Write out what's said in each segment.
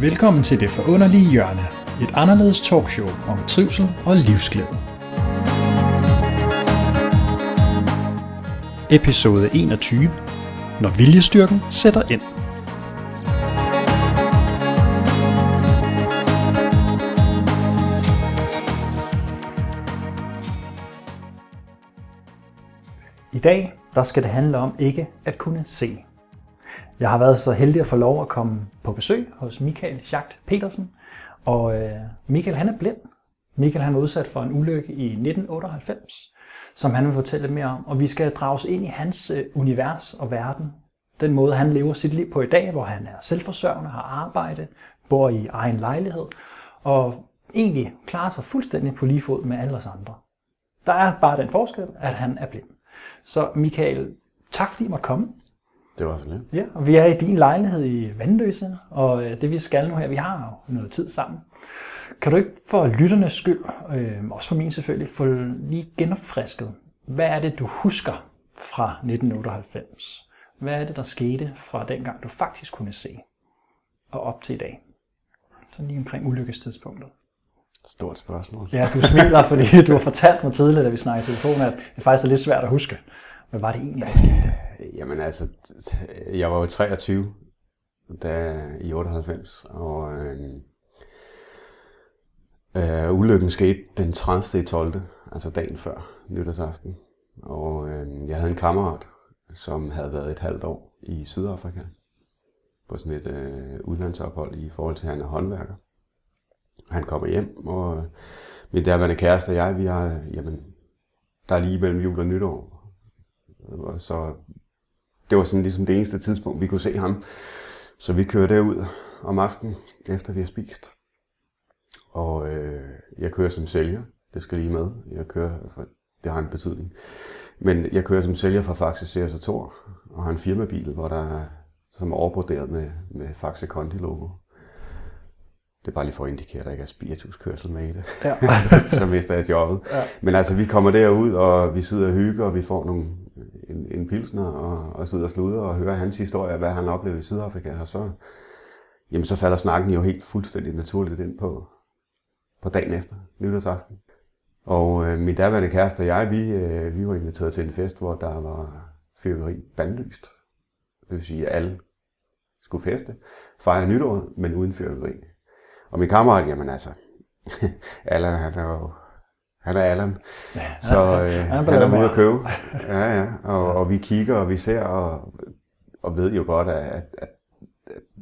Velkommen til Det Forunderlige Hjørne, et anderledes talkshow om trivsel og livsglæde. Episode 21. Når viljestyrken sætter ind. I dag der skal det handle om ikke at kunne se. Jeg har været så heldig at få lov at komme på besøg hos Michael Schacht Petersen. Og øh, Michael han er blind. Michael han var udsat for en ulykke i 1998, som han vil fortælle mere om. Og vi skal drages ind i hans øh, univers og verden. Den måde han lever sit liv på i dag, hvor han er selvforsørgende, har arbejde, bor i egen lejlighed og egentlig klarer sig fuldstændig på lige fod med alle os andre. Der er bare den forskel, at han er blind. Så Michael, tak fordi I måtte komme. Det var så lidt. Ja, og vi er i din lejlighed i Vandløse, og øh, det vi skal nu her, vi har jo noget tid sammen. Kan du ikke for lytternes skyld, øh, også for min selvfølgelig, få lige genopfrisket, hvad er det, du husker fra 1998? Hvad er det, der skete fra dengang, du faktisk kunne se, og op til i dag? Så lige omkring ulykkestidspunktet. Stort spørgsmål. Ja, du smiler, fordi du har fortalt mig tidligere, da vi snakkede i telefonen, at det faktisk er lidt svært at huske. Hvad var det egentlig, der skete? Jamen altså, jeg var jo 23 da, i 98, og øh, øh, ulykken skete den 30. 12. Altså dagen før nytårsaften. Og øh, jeg havde en kammerat, som havde været et halvt år i Sydafrika på sådan et øh, udlandsophold i forhold til, at han er håndværker. Han kommer hjem, og øh, min derværende kæreste og jeg, vi har, jamen, der er lige mellem jul og nytår. Så det var sådan ligesom det eneste tidspunkt, vi kunne se ham. Så vi kører derud om aftenen, efter vi har spist. Og øh, jeg kører som sælger. Det skal lige med. Jeg kører, for det har en betydning. Men jeg kører som sælger fra Faxe Sears Tor, og har en firmabil, hvor der er, som er overbroderet med, med Faxe Kondi logo. Det er bare lige for at indikere, at der ikke er spirituskørsel med i det. Ja. så mister jeg jobbet. Ja. Men altså, vi kommer derud, og vi sidder og hygger, og vi får nogle, en, en pilsner, og, og sidder og sluder og hører hans historie, hvad han oplevede i Sydafrika. Og så, jamen, så falder snakken jo helt fuldstændig naturligt ind på, på dagen efter, nytårsaften. Og øh, min daværende kæreste og jeg, vi, øh, vi var inviteret til en fest, hvor der var fyrværkeri bandlyst. Det vil sige, at alle skulle feste, fejre nytåret, men uden fyrværkeri. Og min kammerat, jamen altså, Allan, han er jo, han er Allan. Ja, så øh, han, han er ude at købe. Ja, ja. Og, og vi kigger, og vi ser, og, og ved jo godt, at, at, at,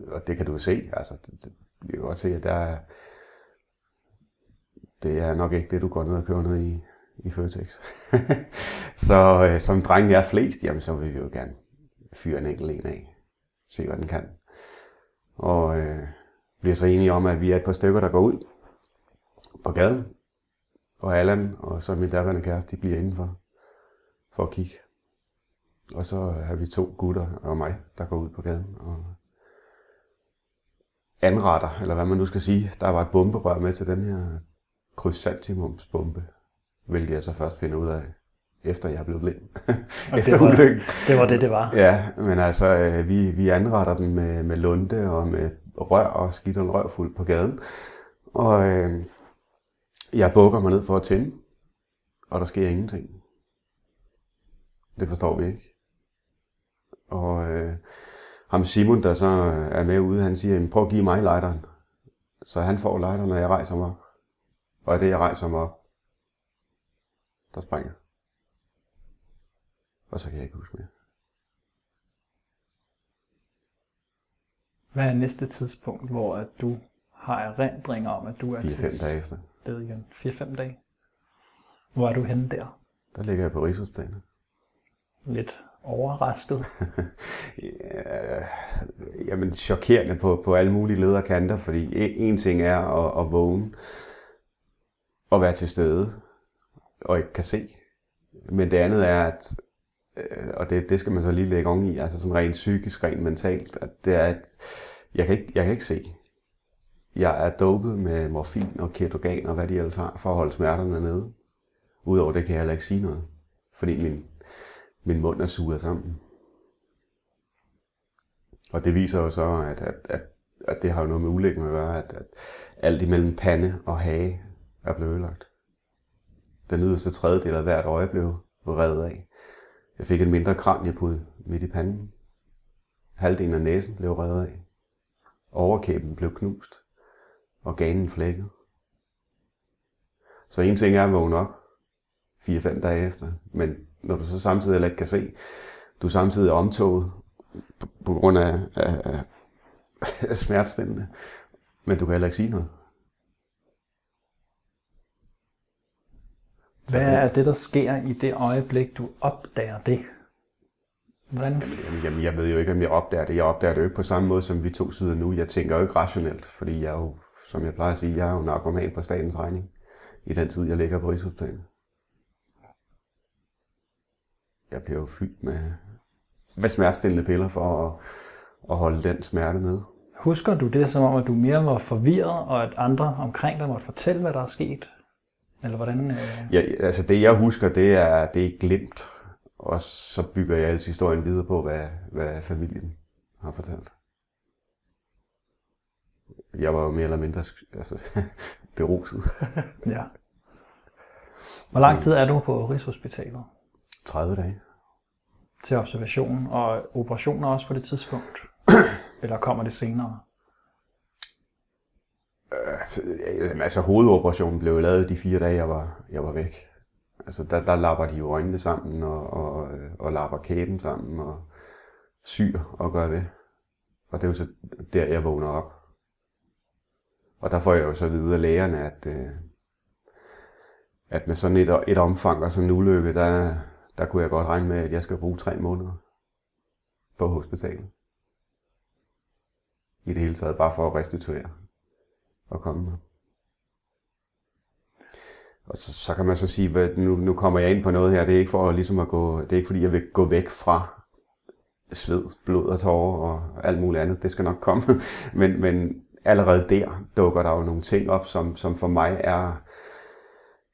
og det kan du se, altså, det, det, vi kan godt se, at der er, det er nok ikke det, du går ned og køber ned i, i Føtex. så øh, som drenge er flest, jamen så vil vi jo gerne fyre en enkelt en af. Se, hvad den kan. Og øh, bliver så enige om, at vi er et par stykker, der går ud på gaden. Og Allan og så min daværende kæreste, de bliver indenfor for at kigge. Og så har vi to gutter og mig, der går ud på gaden og anretter, eller hvad man nu skal sige. Der var et bomberør med til den her krysantimumsbombe, hvilket jeg så først finder ud af, efter jeg er blevet blind. efter det var, ulykken. Det var det, det var. Ja, men altså, øh, vi, vi anretter den med, med lunde og med rør og skidt en rør fuld på gaden. Og øh, jeg bukker mig ned for at tænde, og der sker ingenting. Det forstår vi ikke. Og øh, ham Simon, der så er med ude, han siger, prøv at give mig lighteren. Så han får lighteren, når jeg rejser mig op. Og det, jeg rejser mig op, der springer. Og så kan jeg ikke huske mere. Hvad er næste tidspunkt, hvor at du har erindringer om, at du er 4-5 dage efter. Det igen. 4-5 dage. Hvor er du henne der? Der ligger jeg på Rigshospitalet. Lidt overrasket? ja, jamen chokerende på, på alle mulige leder kanter, fordi en, en ting er at, at vågne og være til stede og ikke kan se. Men det andet er, at øh, og det, det skal man så lige lægge om i, altså sådan rent psykisk, rent mentalt, at det er, at jeg kan ikke, jeg kan ikke se. Jeg er dopet med morfin og ketogan og hvad de ellers har, for at holde smerterne nede. Udover det kan jeg heller ikke sige noget, fordi min, min mund er suget sammen. Og det viser jo så, at, at, at, at det har jo noget med ulæggen at gøre, at, at alt imellem pande og hage er blevet ødelagt. Den yderste tredjedel af hvert øje blev revet af. Jeg fik en mindre kraniepud midt i panden. Halvdelen af næsen blev revet af. Overkæben blev knust. Organen flækket. Så en ting er at vågne op 4-5 dage efter, men når du så samtidig heller ikke kan se, du samtidig er omtoget på, på grund af, af, af smertestillende, men du kan heller ikke sige noget. Hvad er det, der sker i det øjeblik, du opdager det? Hvordan? Jamen, jamen, jeg ved jo ikke, om jeg opdager det. Jeg opdager det jo ikke på samme måde, som vi to sidder nu. Jeg tænker jo ikke rationelt, fordi jeg er jo, som jeg plejer at sige, jeg er jo narkoman på statens regning i den tid, jeg ligger på Rigshospitalet. Jeg bliver jo fyldt med, med smertestillende piller for at, at holde den smerte nede. Husker du det som om, at du mere var forvirret, og at andre omkring dig måtte fortælle, hvad der er sket? Eller hvordan? Øh... Ja, altså det jeg husker, det er, det er glemt. Og så bygger jeg altså historien videre på, hvad, hvad familien har fortalt. Jeg var jo mere eller mindre altså, beruset. ja. Hvor lang tid er du på Rigshospitalet? 30 dage. Til observation og operationer også på det tidspunkt? Eller kommer det senere? Øhm, altså hovedoperationen blev lavet de fire dage, jeg var, jeg var væk. Altså der, der lapper de jo øjnene sammen og, og, og lapper kæben sammen og syr og gør det. Og det er jo så der, jeg vågner op. Og der får jeg jo så videre af lægerne, at, øh, at med sådan et, et omfang og sådan en ulykke, der, der kunne jeg godt regne med, at jeg skal bruge tre måneder på hospitalet. I det hele taget, bare for at restituere at komme med. Og så, så kan man så sige, at nu, nu kommer jeg ind på noget her, det er ikke for at, ligesom at gå, det er ikke fordi, jeg vil gå væk fra sved, blod og tårer og alt muligt andet. Det skal nok komme. men, men allerede der dukker der jo nogle ting op, som, som for mig er,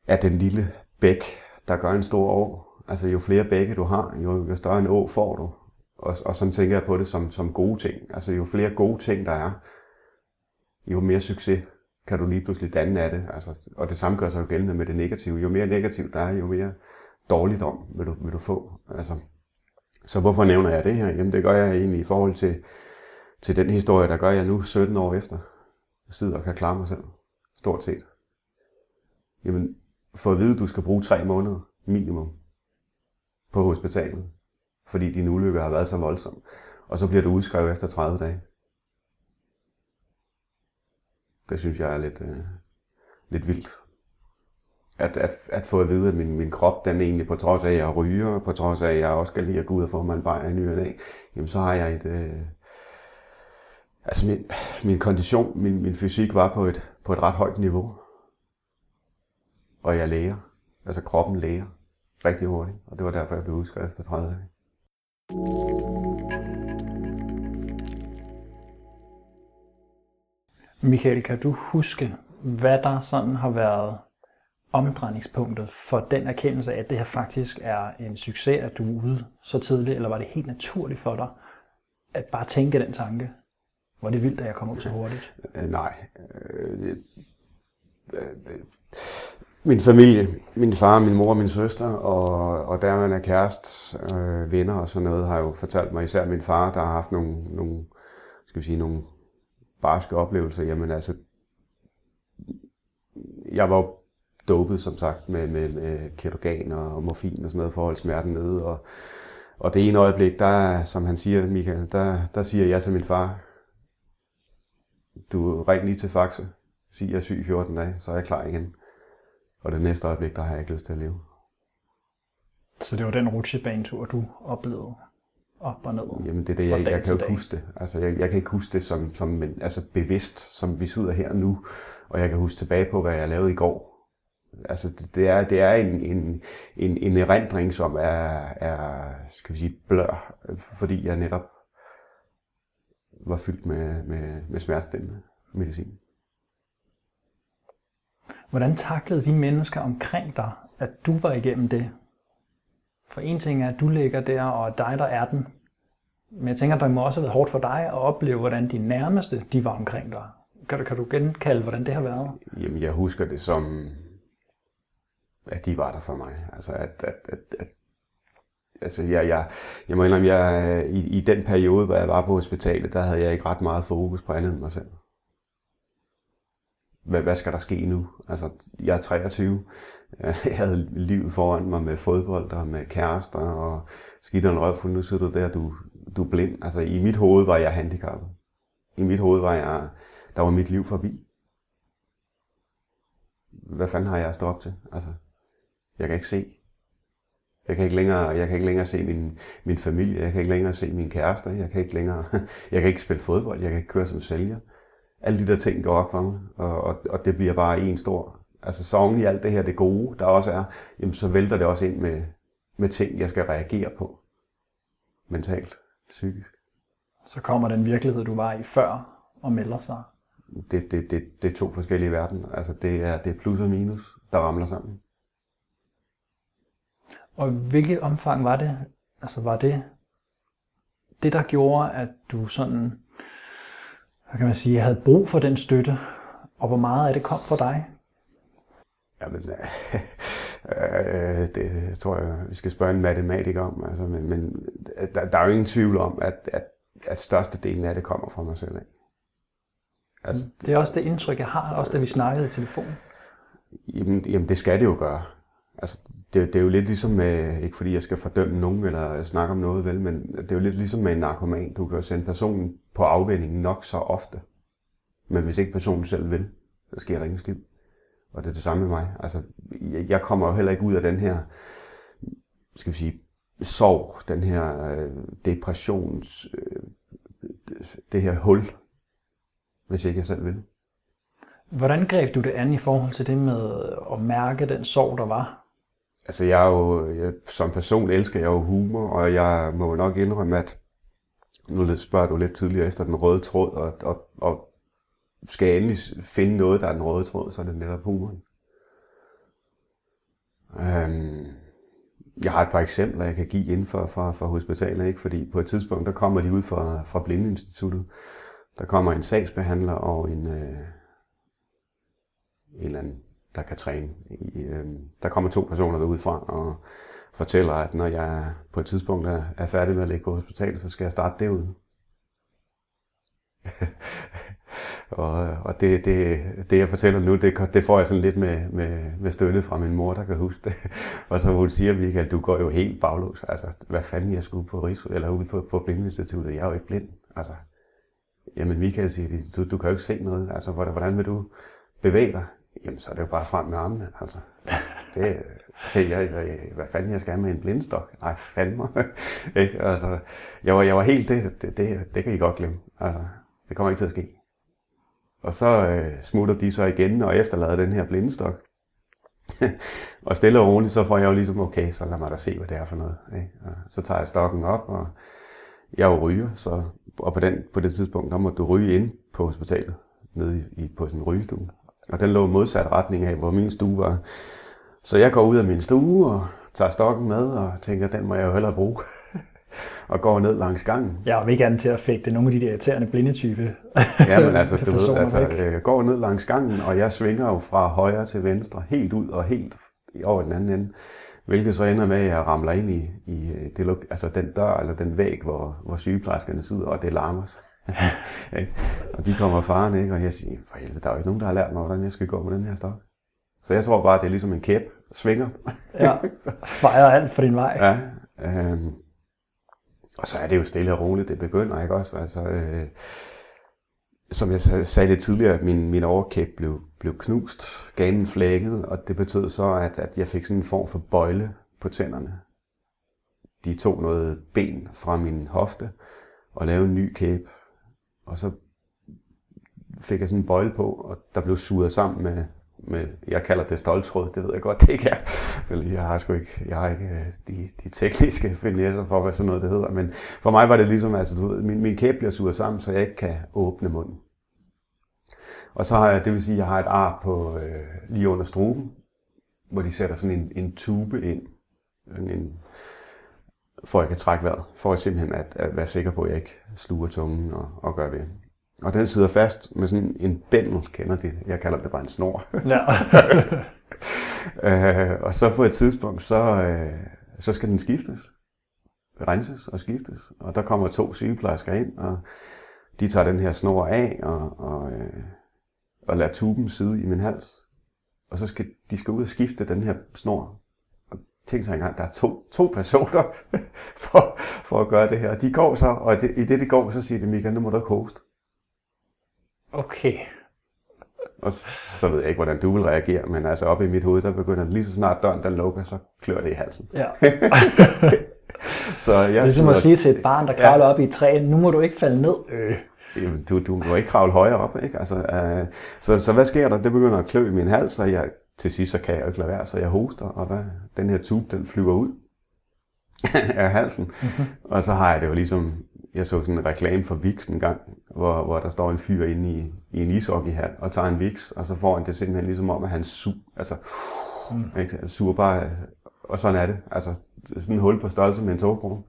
er den lille bæk, der gør en stor å. Altså jo flere bække du har, jo, jo større en å får du. Og, og sådan tænker jeg på det som, som gode ting. Altså jo flere gode ting der er, jo mere succes kan du lige pludselig danne af det. Altså, og det samme gør sig jo gældende med det negative. Jo mere negativt der er, jo mere dårligt om vil du, vil du få. Altså, så hvorfor nævner jeg det her? Jamen det gør jeg egentlig i forhold til, til den historie, der gør jeg nu 17 år efter. Jeg sidder og kan klare mig selv. Stort set. Jamen, for at vide, at du skal bruge tre måneder minimum på hospitalet, fordi din ulykke har været så voldsom. Og så bliver du udskrevet efter 30 dage. Det synes jeg er lidt, øh, lidt vildt. At, at, at få at vide, at min, min krop, den egentlig på trods af, at jeg ryger, på trods af, at jeg også skal lide at gå ud og få mig en bajer i ny af, jamen så har jeg et... Øh, altså min, min kondition, min, min fysik var på et, på et ret højt niveau. Og jeg læger. Altså kroppen læger rigtig hurtigt. Og det var derfor, jeg blev udskrevet efter 30 dage. Michael, kan du huske, hvad der sådan har været omdrejningspunktet for den erkendelse af, at det her faktisk er en succes, at du er ude så tidligt, eller var det helt naturligt for dig at bare tænke den tanke? Var det vildt, at jeg kom op så hurtigt? Øh, nej. Øh, øh, min familie, min far, min mor og min søster, og, og der man er kæreste, øh, venner og sådan noget, har jo fortalt mig, især min far, der har haft nogle, nogle skal vi sige, nogle barske oplevelser, jamen altså, jeg var dopet, som sagt, med, med, med ketogen og morfin og sådan noget for at holde smerten nede. Og, og det ene øjeblik, der, som han siger, Michael, der, der siger jeg til min far, du ring lige til Faxe, sig jeg er syg i 14 dage, så er jeg klar igen. Og det næste øjeblik, der har jeg ikke lyst til at leve. Så det var den rutsjebanetur, du oplevede? Op og ned? Jamen det er det, jeg, jeg kan jo ikke huske det. Altså, jeg, jeg kan ikke huske det som, som men, altså, bevidst, som vi sidder her nu, og jeg kan huske tilbage på, hvad jeg lavede i går. Altså det, det er, det er en, en, en, en erindring, som er, er, skal vi sige, blør, fordi jeg netop var fyldt med, med, med smertestillende medicin. Hvordan taklede de mennesker omkring dig, at du var igennem det? For en ting er, at du ligger der, og dig, der er den. Men jeg tænker, at det må også have været hårdt for dig at opleve, hvordan de nærmeste de var omkring dig. Kan du, kan du genkalde, hvordan det har været? Jamen, jeg husker det som, at de var der for mig. Altså, at, at, at, at altså, jeg, jeg, jeg må indrømme, jeg, i, i den periode, hvor jeg var på hospitalet, der havde jeg ikke ret meget fokus på andet end mig selv. Hvad, hvad skal der ske nu? Altså, jeg er 23. Jeg havde livet foran mig med fodbold og med kærester og skidt og en røvfuld. Nu sidder du der, du, du er blind. Altså, i mit hoved var jeg handicappet. I mit hoved var jeg, der var mit liv forbi. Hvad fanden har jeg at stå op til? Altså, jeg kan ikke se. Jeg kan ikke længere, jeg kan ikke længere se min, min familie, jeg kan ikke længere se min kæreste, jeg kan ikke længere, jeg kan ikke spille fodbold, jeg kan ikke køre som sælger. Alle de der ting går op for mig, og, og, og det bliver bare en stor, altså så oven i alt det her, det gode, der også er, jamen så vælter det også ind med, med ting, jeg skal reagere på. Mentalt, psykisk. Så kommer den virkelighed, du var i før, og melder sig. Det, det, det, det er to forskellige verdener. Altså det er, det er plus og minus, der ramler sammen. Og hvilket omfang var det, altså var det det, der gjorde, at du sådan, hvad kan man sige, havde brug for den støtte, og hvor meget af det kom fra dig? Jamen, øh, det tror jeg, vi skal spørge en matematiker om. Altså, men men der, der er jo ingen tvivl om, at, at, at størstedelen af det kommer fra mig selv. Ikke? Altså, det er også det indtryk, jeg har, også da vi snakkede i telefonen. Jamen, jamen det skal det jo gøre. Altså, det, det er jo lidt ligesom med, ikke fordi jeg skal fordømme nogen eller snakke om noget, vel, men det er jo lidt ligesom med en narkoman. Du kan jo sende personen på afvænding nok så ofte. Men hvis ikke personen selv vil, så sker der ingen skid. Og det er det samme med mig. Altså, jeg kommer jo heller ikke ud af den her, skal vi sige, sorg, den her øh, depressions, øh, det her hul, hvis ikke jeg selv vil. Hvordan greb du det an i forhold til det med at mærke den sorg, der var? Altså jeg er jo, jeg, som person elsker jeg jo humor, og jeg må nok indrømme, at nu spørger du lidt tidligere efter den røde tråd, og, og, og skal jeg endelig finde noget, der er den røde tråd, så er det netop humoren. Øhm, jeg har et par eksempler, jeg kan give inden for, for, for hospitalet, ikke? fordi på et tidspunkt, der kommer de ud fra, fra Blindeinstituttet. Der kommer en sagsbehandler og en, øh, en eller anden der kan træne. Øh, der kommer to personer derudfra og fortæller, at når jeg på et tidspunkt er, er færdig med at ligge på hospitalet, så skal jeg starte derude. og og det, det, det, jeg fortæller nu, det, det får jeg sådan lidt med, med, med støtte fra min mor, der kan huske det. og så hun siger, Michael, du går jo helt baglås. Altså, hvad fanden jeg skulle på Rigs eller ude på, på Blindinstituttet? Jeg er jo ikke blind. Altså, jamen Michael siger, du, du kan jo ikke se noget. Altså, hvordan vil du bevæge dig? Jamen så er det jo bare frem med armene. Altså, det, jeg, jeg, jeg, hvad fanden jeg skal have med en blindstok? Nej, fandme. ikke? Altså, jeg, var, jeg var helt, det, det, det, det kan I godt glemme. Altså, det kommer ikke til at ske. Og så øh, smutter de så igen og efterlader den her blindestok. og stille og roligt, så får jeg jo ligesom, okay, så lad mig da se, hvad det er for noget. Ikke? Og så tager jeg stokken op, og jeg jo ryger, så, og på, den, på det tidspunkt, der må du ryge ind på hospitalet, nede i, på sin rygestue. Og den lå modsat retning af, hvor min stue var. Så jeg går ud af min stue og tager stokken med og tænker, den må jeg jo hellere bruge. og går ned langs gangen. Jeg er ikke andet til at fægte nogle af de der irriterende blindetype. ja, men altså, du ved, altså, jeg går ned langs gangen, og jeg svinger jo fra højre til venstre, helt ud og helt over den anden ende. Hvilket så ender med, at jeg ramler ind i, i det, altså den dør eller den væg, hvor, hvor sygeplejerskerne sidder, og det larmer. og de kommer faren, ikke? og jeg siger, for helvede, der er jo ikke nogen, der har lært mig, hvordan jeg skal gå med den her stok. Så jeg tror bare, det er ligesom en kæp, svinger. ja, fejrer alt for din vej. Ja, øh, og så er det jo stille og roligt, det begynder, ikke også? Altså, øh, som jeg sagde lidt tidligere, min, min overkæb blev, blev knust, ganen flækket, og det betød så, at, at jeg fik sådan en form for bøjle på tænderne. De tog noget ben fra min hofte og lavede en ny kæbe. Og så fik jeg sådan en bøjle på, og der blev suget sammen med, med jeg kalder det stoltråd, det ved jeg godt, det ikke er. Fordi jeg har sgu ikke, jeg har ikke øh, de, de tekniske finesser for, hvad sådan noget det hedder. Men for mig var det ligesom, altså du ved, min, min kæbe bliver suget sammen, så jeg ikke kan åbne munden. Og så har jeg, det vil sige, at jeg har et ar på øh, lige under struben, hvor de sætter sådan en, en tube ind. En, en, for at jeg kan trække vejret, for at simpelthen at, at være sikker på, at jeg ikke sluger tungen og, og gør ved. Og den sidder fast med sådan en bændel, kender det. Jeg kalder det bare en snor. Ja. øh, og så på et tidspunkt, så, øh, så skal den skiftes. Renses og skiftes. Og der kommer to sygeplejersker ind, og de tager den her snor af og, og, øh, og lader tuben sidde i min hals. Og så skal de skal ud og skifte den her snor. Tænk sig engang, der er to, to personer for, for at gøre det her. De går så, og det, i det de går, så siger de, Michael, nu må du ikke hoste. Okay. Og så, så ved jeg ikke, hvordan du vil reagere, men altså oppe i mit hoved, der begynder lige så snart døren den lukker, så klør det i halsen. Ja. Så jeg Det er som sidder- at sige til et barn, der kravler op i et træ, nu må du ikke falde ned. Øh. Du, du må ikke kravle højere op, ikke? Altså, øh, så, så hvad sker der? Det begynder at klø i min hals, og jeg, til sidst så kan jeg jo ikke lade være, så jeg hoster, og der, den her tube, den flyver ud af halsen. Mm-hmm. Og så har jeg det jo ligesom, jeg så sådan en reklame for Vicks en gang, hvor, hvor der står en fyr inde i, i en ishockeyhal og tager en Vicks, og så får han det simpelthen ligesom om, at han su, altså, mm. ikke? Han suger bare, og sådan er det. Altså, sådan en hul på størrelse med en togkrone.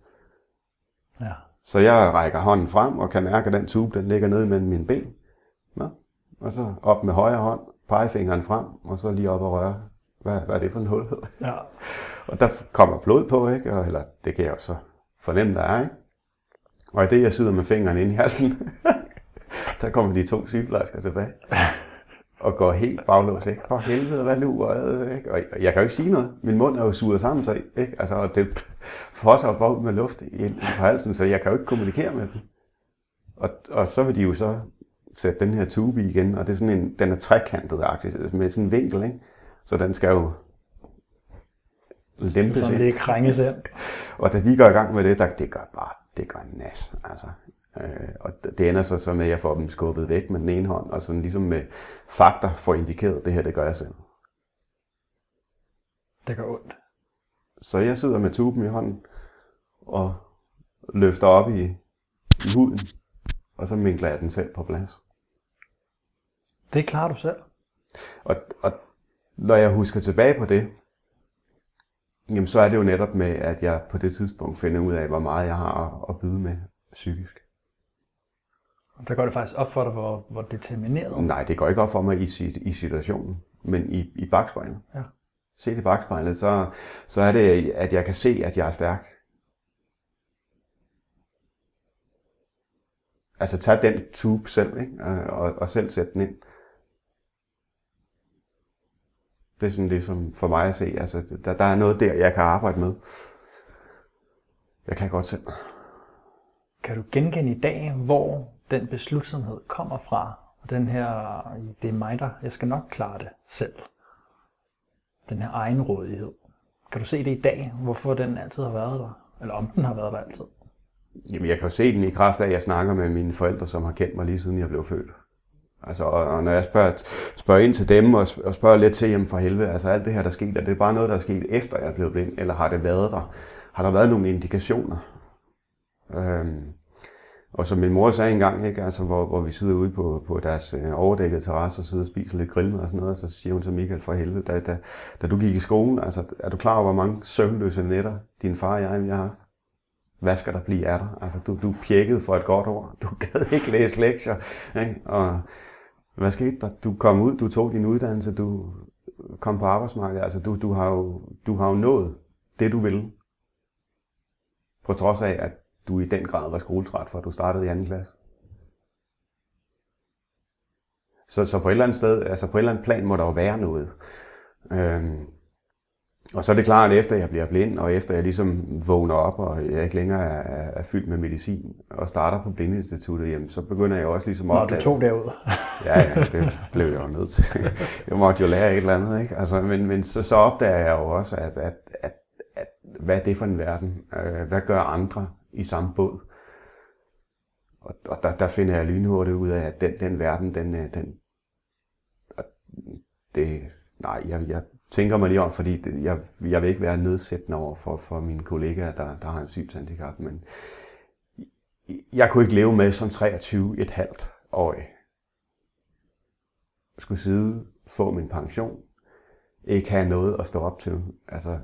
Ja. Så jeg rækker hånden frem og kan mærke, at den tube den ligger nede mellem mine ben. Nå. Og så op med højre hånd, pegefingeren frem, og så lige op og røre. Hvad, hvad er det for en hul? ja. Og der kommer blod på, ikke? Og, eller det kan jeg også fornemme, der er, ikke? Og i det, jeg sidder med fingeren inde i halsen, der kommer de to sygeplejersker tilbage. Og går helt baglås, ikke? For helvede, hvad nu? Og, ikke? Og jeg kan jo ikke sige noget. Min mund er jo suget sammen, så, ikke? Altså, og det fosser jo bare ud med luft i, i halsen, så jeg kan jo ikke kommunikere med dem. Og, og så vil de jo så sætte den her tube i igen, og det er sådan en, den er trekantet med sådan en vinkel, ikke? Så den skal jo lempes Sådan ind. lidt krænges ind. Og da de går i gang med det, der, det gør bare, det gør nas, altså. Øh, og det ender så, så med, at jeg får dem skubbet væk med den ene hånd, og sådan ligesom med fakta får indikeret, det her, det gør jeg selv. Det gør ondt. Så jeg sidder med tuben i hånden, og løfter op i, i huden, og så minkler jeg den selv på plads. Det klarer du selv. Og, og når jeg husker tilbage på det, jamen så er det jo netop med, at jeg på det tidspunkt finder ud af, hvor meget jeg har at, byde med psykisk. Der går det faktisk op for dig, hvor, hvor determineret. Nej, det går ikke op for mig i, sit- i situationen, men i, i bagspejlet. Ja. Se i bagspejlet, så, så er det, at jeg kan se, at jeg er stærk. Altså tag den tube selv, ikke? Og, og selv sætte den ind. Det er sådan det, som for mig at se, altså der, der er noget der, jeg kan arbejde med. Jeg kan godt selv. Kan du genkende i dag, hvor den beslutsomhed kommer fra? Og den her, det er mig der, jeg skal nok klare det selv. Den her egenrådighed. Kan du se det i dag, hvorfor den altid har været der? Eller om den har været der altid? Jamen, jeg kan jo se den i kraft af, at jeg snakker med mine forældre, som har kendt mig lige siden jeg blev født. Altså, og, og når jeg spørger, spørger ind til dem og, og spørger lidt til, jamen for helvede, altså alt det her, der skete, er det bare noget, der er sket efter jeg er blevet blind, eller har det været der? Har der været nogle indikationer? Øhm, og som min mor sagde engang, ikke, altså, hvor, hvor vi sidder ude på, på deres øh, overdækkede terrasse og sidder og spiser lidt grillmad og sådan noget, så siger hun til Michael, for helvede, da, da, da du gik i skolen, altså, er du klar over, hvor mange søvnløse nætter din far og jeg, vi har haft? Hvad skal der blive af dig? Altså, du, du pjekkede for et godt ord. Du gad ikke læse lektier. Ikke? Og hvad skete der? Du kom ud, du tog din uddannelse, du kom på arbejdsmarkedet. Altså, du, du, har, jo, du har jo nået det, du ville. På trods af, at du i den grad var skoletræt, for du startede i anden klasse. Så, så på et eller andet sted, altså på et eller andet plan, må der jo være noget. Øhm, og så er det klart, at efter jeg bliver blind, og efter jeg ligesom vågner op, og jeg ikke længere er, er fyldt med medicin, og starter på Blindeinstituttet, jamen, så begynder jeg også ligesom at Når du opdage- tog derud. Ja, ja, det blev jeg jo nødt til. Jeg måtte jo lære et eller andet, ikke? Altså, men men så, så opdager jeg jo også, at, at, at, at hvad er det for en verden? Øh, Hvad gør andre i samme båd? Og, og der, der finder jeg lynhurtigt ud af, at den, den verden, den, øh, den og det, nej, jeg, jeg tænker mig lige om, fordi det, jeg, jeg vil ikke være nedsættende over for, for mine kollegaer, der, der har en synshandicap, men jeg kunne ikke leve med som 23 et halvt år. skulle sidde, få min pension, ikke have noget at stå op til. Altså,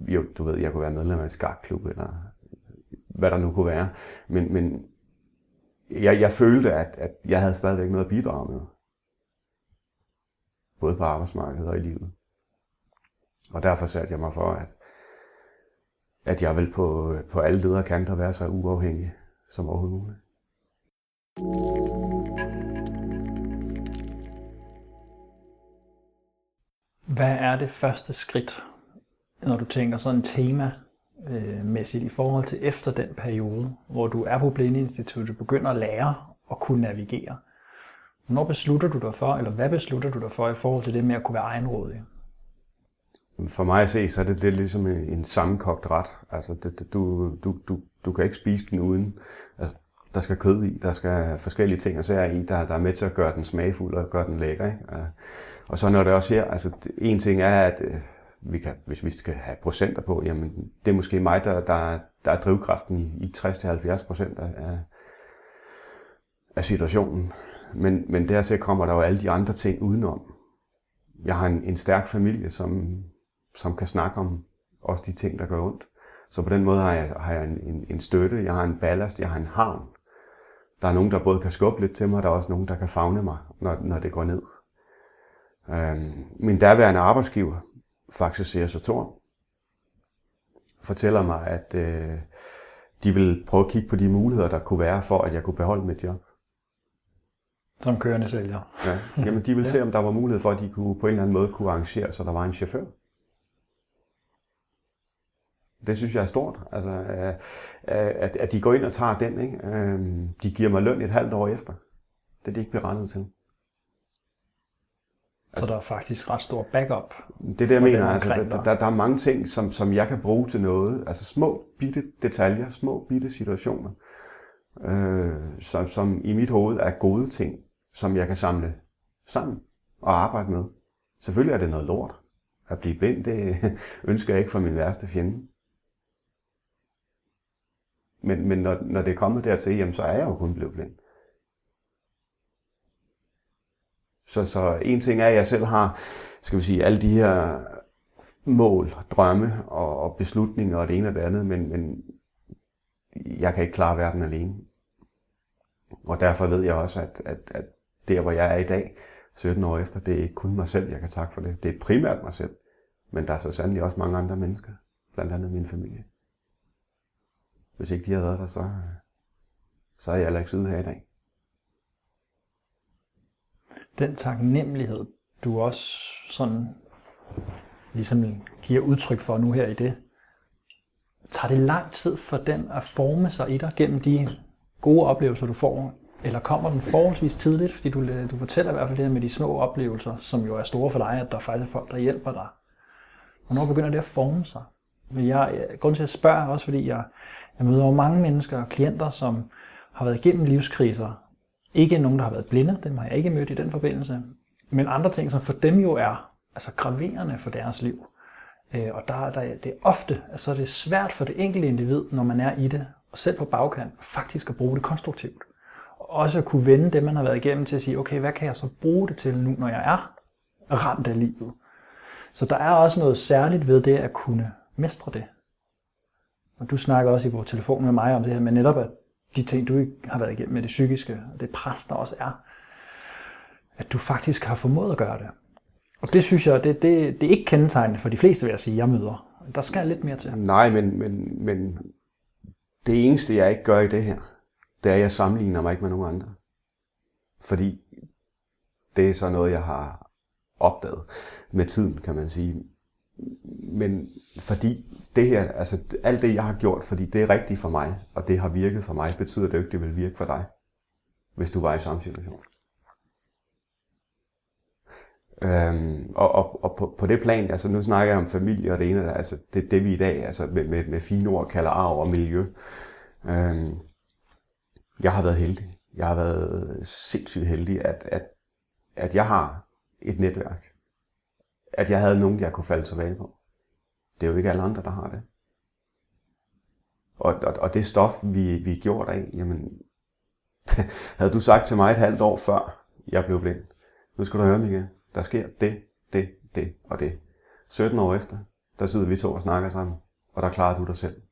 jo, du ved, jeg kunne være medlem af en skakklub, eller hvad der nu kunne være. Men, men jeg, jeg følte, at, at jeg havde stadigvæk noget at bidrage med. Både på arbejdsmarkedet og i livet. Og derfor satte jeg mig for, at, at jeg vil på, på alle ledere kanter være så uafhængig som overhovedet muligt. Hvad er det første skridt, når du tænker sådan tema øh, mæssigt i forhold til efter den periode, hvor du er på Blindeinstituttet, begynder at lære at kunne navigere? Hvornår beslutter du dig for, eller hvad beslutter du dig for i forhold til det med at kunne være egenrådig? For mig at se, så er det lidt ligesom en, en sammenkogt ret. Altså, det, det, du, du, du, du kan ikke spise den uden. Altså, der skal kød i, der skal forskellige ting og sager i, der, der er med til at gøre den smagfuld og gøre den lækker. Ikke? Og så når det også her, altså en ting er, at øh, vi kan, hvis vi skal have procenter på, jamen det er måske mig, der, der, der er drivkraften i, i 60-70 procent af, af situationen. Men, men dertil kommer der jo alle de andre ting udenom. Jeg har en, en stærk familie, som, som kan snakke om også de ting, der gør ondt. Så på den måde har jeg, har jeg en, en, en støtte, jeg har en ballast, jeg har en havn. Der er nogen, der både kan skubbe lidt til mig, der er også nogen, der kan fagne mig, når, når det går ned. Øhm, min daværende arbejdsgiver, faktisk CS Thor, fortæller mig, at øh, de vil prøve at kigge på de muligheder, der kunne være for, at jeg kunne beholde mit job. Som kørende sælger. Ja. Jamen, de vil ja. se, om der var mulighed for, at de kunne, på en eller anden måde kunne arrangere, så der var en chauffør. Det synes jeg er stort, altså, at, at de går ind og tager den. Ikke? Øhm, de giver mig løn et halvt år efter. Det er de ikke berettet til. Altså, så der er faktisk ret stor backup. Det er det, jeg mener. Altså, der, der, der er mange ting, som, som jeg kan bruge til noget. Altså små, bitte detaljer, små, bitte situationer, øh, som, som i mit hoved er gode ting, som jeg kan samle sammen og arbejde med. Selvfølgelig er det noget lort. At blive blind, det ønsker jeg ikke for min værste fjende. Men, men når, når det er kommet dertil, jamen, så er jeg jo kun blevet blind. Så, så en ting er, at jeg selv har, skal vi sige, alle de her mål, drømme og, og beslutninger og det ene og det andet, men, men jeg kan ikke klare verden alene. Og derfor ved jeg også, at, at, at der, hvor jeg er i dag, 17 år efter, det er ikke kun mig selv, jeg kan takke for det. Det er primært mig selv. Men der er så sandelig også mange andre mennesker, blandt andet min familie. Hvis ikke de havde været der, så, så er jeg heller ikke siddet her i dag den taknemmelighed, du også sådan ligesom giver udtryk for nu her i det, tager det lang tid for den at forme sig i dig gennem de gode oplevelser, du får? Eller kommer den forholdsvis tidligt? Fordi du, du fortæller i hvert fald det her med de små oplevelser, som jo er store for dig, at der faktisk er folk, der hjælper dig. Hvornår begynder det at forme sig? Men Jeg, øh, grunden til at spørge også, fordi jeg, jeg møder jo mange mennesker og klienter, som har været igennem livskriser, ikke nogen, der har været blinde, dem har jeg ikke mødt i den forbindelse, men andre ting, som for dem jo er altså graverende for deres liv. Øh, og der, der, det er ofte, altså det er svært for det enkelte individ, når man er i det, og selv på bagkant, faktisk at bruge det konstruktivt. Og også at kunne vende det, man har været igennem til at sige, okay, hvad kan jeg så bruge det til nu, når jeg er ramt af livet? Så der er også noget særligt ved det at kunne mestre det. Og du snakker også i vores telefon med mig om det her men netop at de ting, du ikke har været igennem med det psykiske, og det pres, der også er, at du faktisk har formået at gøre det. Og det synes jeg, det, det, det er ikke kendetegnende for de fleste, vil jeg sige, jeg møder. Der skal lidt mere til. Nej, men, men, men det eneste, jeg ikke gør i det her, det er, at jeg sammenligner mig ikke med nogen andre. Fordi det er så noget, jeg har opdaget med tiden, kan man sige. Men fordi det her, altså alt det, jeg har gjort, fordi det er rigtigt for mig, og det har virket for mig, betyder det jo ikke, det vil virke for dig, hvis du var i samme situation. Øhm, og og, og på, på det plan, altså nu snakker jeg om familie og det ene, altså det, det vi i dag altså med, med, med fine ord kalder arv og miljø. Øhm, jeg har været heldig. Jeg har været sindssygt heldig, at, at, at jeg har et netværk. At jeg havde nogen, jeg kunne falde tilbage på. Det er jo ikke alle andre, der har det. Og, og, og det stof, vi, vi er gjort af, jamen, havde du sagt til mig et halvt år før jeg blev blind, nu skal du høre, Michael, der sker det, det, det og det. 17 år efter, der sidder vi to og snakker sammen, og der klarer du dig selv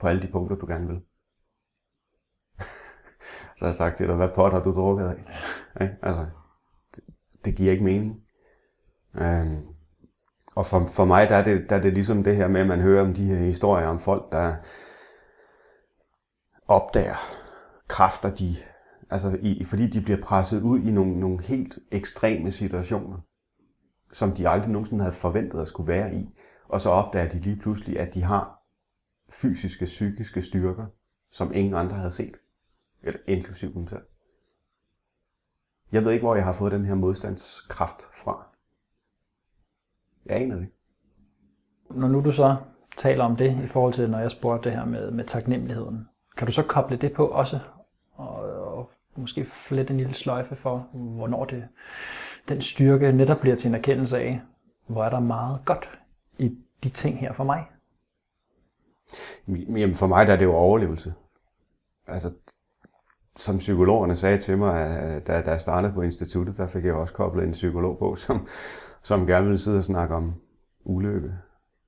på alle de punkter, du gerne vil. Så har jeg sagt til dig, hvad pot har du drukket af? Ja, altså, det, det giver ikke mening. Øhm, og for, for mig, der er, det, der er det ligesom det her med, at man hører om de her historier om folk, der opdager kræfter, de, altså i, fordi de bliver presset ud i nogle, nogle helt ekstreme situationer, som de aldrig nogensinde havde forventet at skulle være i. Og så opdager de lige pludselig, at de har fysiske, psykiske styrker, som ingen andre havde set. Eller inklusiv dem selv. Jeg ved ikke, hvor jeg har fået den her modstandskraft fra. Jeg aner det. Når nu du så taler om det i forhold til, når jeg spurgte det her med, med taknemmeligheden, kan du så koble det på også, og, og måske flette en lille sløjfe for, hvornår det, den styrke netop bliver til en erkendelse af, hvor er der meget godt i de ting her for mig? Jamen for mig der er det jo overlevelse. Altså, som psykologerne sagde til mig, da, da jeg startede på instituttet, der fik jeg også koblet en psykolog på, som, som gerne ville sidde og snakke om ulykke,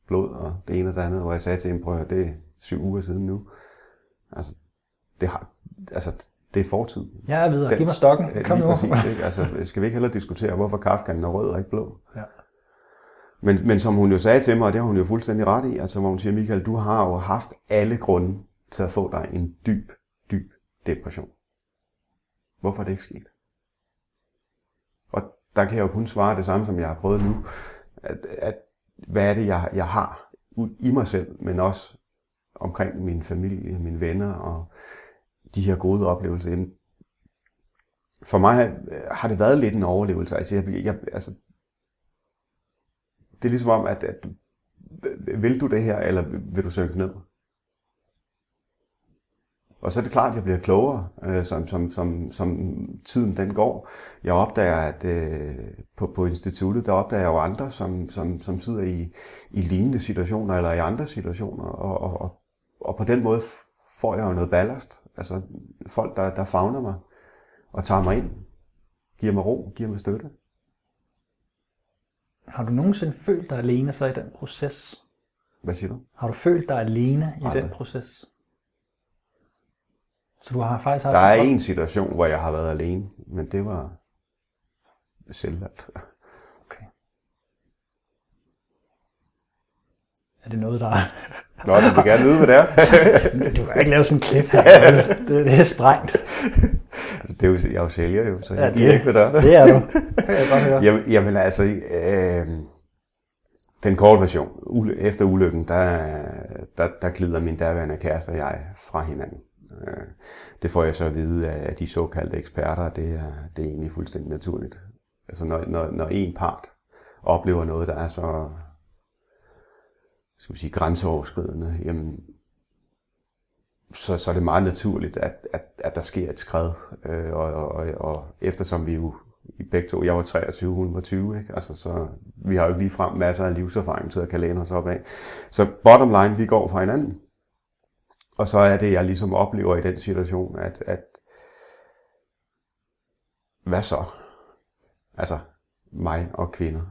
blod og det ene og det andet, hvor jeg sagde til ham, prøv at det er syv uger siden nu. Altså, det, har, altså, det er fortid. Jeg er videre. Den, Giv mig stokken. Kom nu. Præcis, ikke? Altså, skal vi ikke heller diskutere, hvorfor kaffekanden er rød og ikke blå? Ja. Men, men som hun jo sagde til mig, og det har hun jo fuldstændig ret i, altså hvor hun siger, Michael, du har jo haft alle grunde til at få dig en dyb, dyb depression. Hvorfor er det ikke sket? Der kan jeg jo kun svare det samme, som jeg har prøvet nu. At, at hvad er det, jeg, jeg har i mig selv, men også omkring min familie, mine venner og de her gode oplevelser. For mig har det været lidt en overlevelse. Altså, jeg, jeg, altså, det er ligesom om, at, at vil du det her, eller vil du synke ned? Og så er det klart, at jeg bliver klogere, øh, som, som, som, som tiden den går. Jeg opdager, at øh, på, på instituttet, der opdager jeg jo andre, som, som, som sidder i, i lignende situationer, eller i andre situationer, og, og, og på den måde får jeg jo noget ballast. Altså folk, der, der fagner mig og tager mig ind, giver mig ro, giver mig støtte. Har du nogensinde følt dig alene så i den proces? Hvad siger du? Har du følt dig alene i Aldrig. den proces? Så du har faktisk haft... Der er en situation, hvor jeg har været alene, men det var selvvalgt. Okay. Er det noget, der er... Nå, du vil gerne vide, hvad det er. du kan ikke lave sådan en klip her. Det, det er strengt. Altså, det er jo, jeg er jo sælger jo, så jeg ja, det, ikke, hvad der er. Det er du. Det kan jeg godt høre. Jamen, jamen altså, øh, den korte version. Efter ulykken, der, der, der glider min daværende kæreste og jeg fra hinanden. Øh, det får jeg så at vide af de såkaldte eksperter, det er, det er egentlig fuldstændig naturligt. Altså når, når, når en part oplever noget, der er så skal vi sige, grænseoverskridende, jamen, så, så er det meget naturligt, at, at, at der sker et skred. Øh, og, og, og eftersom vi jo i begge to, jeg var 23, hun var 20, ikke? Altså, så vi har jo lige frem masser af livserfaring til at kan læne os op af. Så bottom line, vi går fra hinanden. Og så er det, jeg ligesom oplever i den situation, at, at hvad så? Altså, mig og kvinder.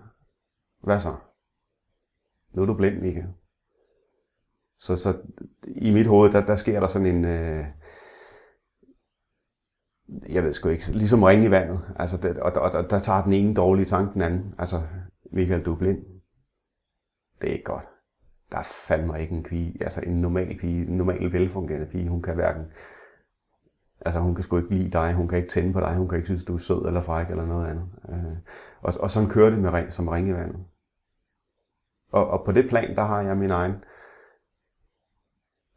Hvad så? Nu er du blind, Michael. Så, så i mit hoved, der, der sker der sådan en... Øh, jeg ved sgu ikke, ligesom ringe i vandet. Altså, det, og, og, og der tager den ene dårlige tanke den anden. Altså, Michael, du er blind. Det er ikke godt der er fandme ikke en pige, altså en normal pige, en normal velfungerende pige, hun kan hverken, altså hun kan sgu ikke lide dig, hun kan ikke tænde på dig, hun kan ikke synes, du er sød eller fræk eller noget andet. Øh, og, og sådan kører det med som ring i vandet. Og, og på det plan, der har jeg min egen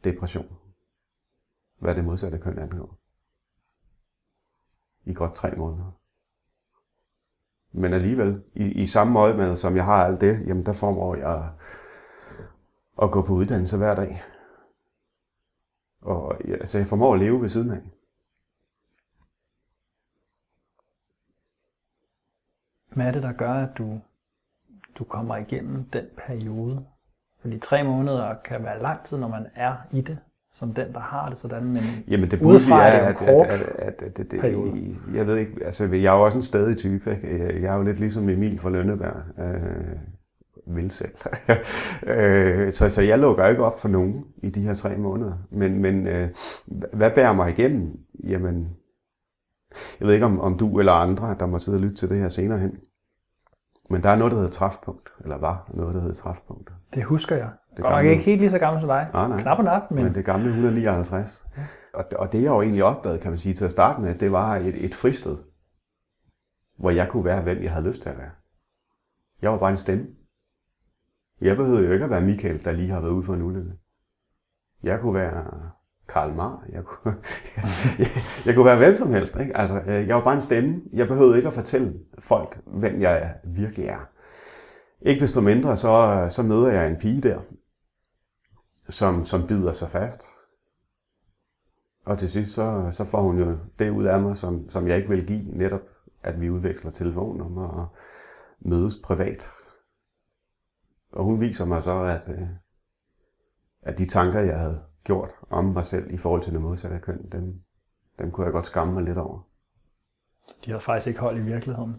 depression. Hvad det modsatte køn angår. I godt tre måneder. Men alligevel, i, i samme øje med, som jeg har alt det, jamen der formår jeg at gå på uddannelse hver dag. Og altså, jeg formår at leve ved siden af. Hvad er det, der gør, at du, du kommer igennem den periode? Fordi tre måneder kan være lang tid, når man er i det, som den, der har det sådan, men Jamen det burde er, at, at, at, at, at det, det, jeg ved ikke, altså jeg er jo også en stadig type, ikke? jeg er jo lidt ligesom Emil fra Lønneberg, øh, vil selv. Øh, så, så jeg lukker ikke op for nogen i de her tre måneder. Men, men øh, hvad bærer mig igennem? Jamen, Jeg ved ikke, om, om du eller andre, der må sidde og lytte til det her senere hen, men der er noget, der hedder træfpunkt, eller var noget, der hedder træfpunkt. Det husker jeg. Det Godt nok gamle- ikke helt lige så gammel som dig. Nej, nej. Knap og nap, men, Men, men det gamle 159. Og, og det jeg jo egentlig opdagede, kan man sige, til at starte med, det var et, et fristed, hvor jeg kunne være, hvem jeg havde lyst til at være. Jeg var bare en stemme. Jeg behøvede jo ikke at være Michael, der lige har været ude for en ulykke. Jeg kunne være Karl Mar, Jeg kunne, jeg, jeg kunne være hvem som helst. Ikke? Altså, øh, jeg var bare en stemme. Jeg behøvede ikke at fortælle folk, hvem jeg virkelig er. Ikke desto mindre, så, så møder jeg en pige der, som, som bider sig fast. Og til sidst, så, så får hun jo det ud af mig, som, som jeg ikke vil give, netop at vi udveksler telefonnummer og mødes privat. Og hun viser mig så, at, øh, at de tanker, jeg havde gjort om mig selv i forhold til det modsatte køn, dem, dem kunne jeg godt skamme mig lidt over. de har faktisk ikke hold i virkeligheden.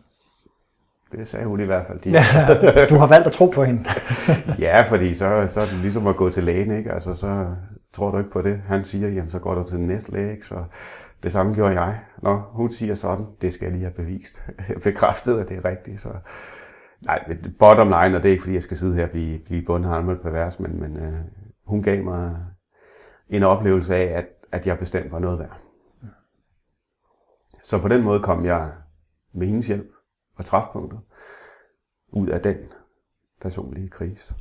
Det sagde hun i hvert fald. De, du har valgt at tro på hende. Ja, fordi så, så er det ligesom at gå til lægen, ikke? Altså, så tror du ikke på det. Han siger, jamen, så går du til den næste læge, ikke? Så det samme gjorde jeg. Nå, hun siger sådan, det skal jeg lige have bevist. Bekræftet, at det er rigtigt, så... Nej, bottom line, og det er ikke, fordi jeg skal sidde her og blive, blive bundharmet pervers, men, men øh, hun gav mig en oplevelse af, at, at jeg bestemt var noget værd. Så på den måde kom jeg med hendes hjælp og træfpunkter ud af den personlige krise.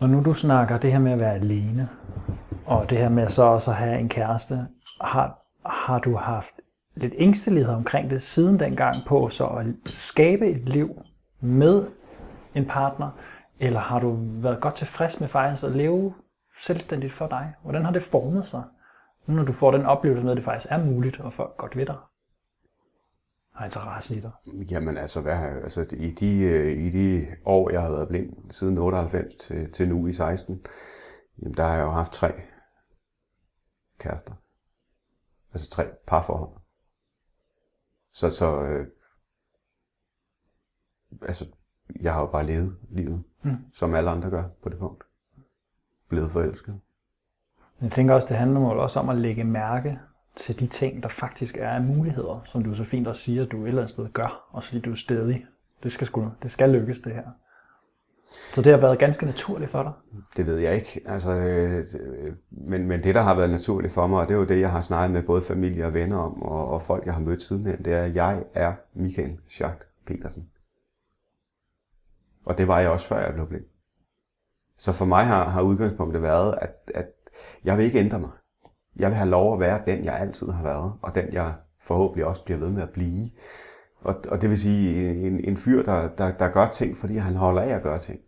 Og nu du snakker det her med at være alene, og det her med så også at have en kæreste, har, har du haft lidt ængstelighed omkring det siden dengang på så at skabe et liv med en partner, eller har du været godt tilfreds med faktisk at leve selvstændigt for dig? Hvordan har det formet sig, nu når du får den oplevelse med, at det faktisk er muligt, og folk godt ved dig? Har interesse i dig? Jamen altså, hvad, altså i, de, øh, i de år, jeg har været blind, siden 98 til, til nu i 16, jamen, der har jeg jo haft tre kærester. Altså tre parforhold. Så, så øh, altså, jeg har jo bare levet livet, Mm. som alle andre gør på det punkt. Blevet forelsket. Jeg tænker også, det handler jo også om at lægge mærke til de ting, der faktisk er af muligheder, som du så fint også siger, at du et eller andet sted gør, og fordi du er stedig. Det skal, sgu, det skal lykkes, det her. Så det har været ganske naturligt for dig. Det ved jeg ikke. Altså, øh, men, men det, der har været naturligt for mig, og det er jo det, jeg har snakket med både familie og venner om, og, og folk, jeg har mødt sidenhen, det er, at jeg er Michael Schack Petersen. Og det var jeg også, før jeg blev blind. Så for mig har, har udgangspunktet været, at, at jeg vil ikke ændre mig. Jeg vil have lov at være den, jeg altid har været, og den, jeg forhåbentlig også bliver ved med at blive. Og, og det vil sige en, en fyr, der, der, der gør ting, fordi han holder af at gøre ting.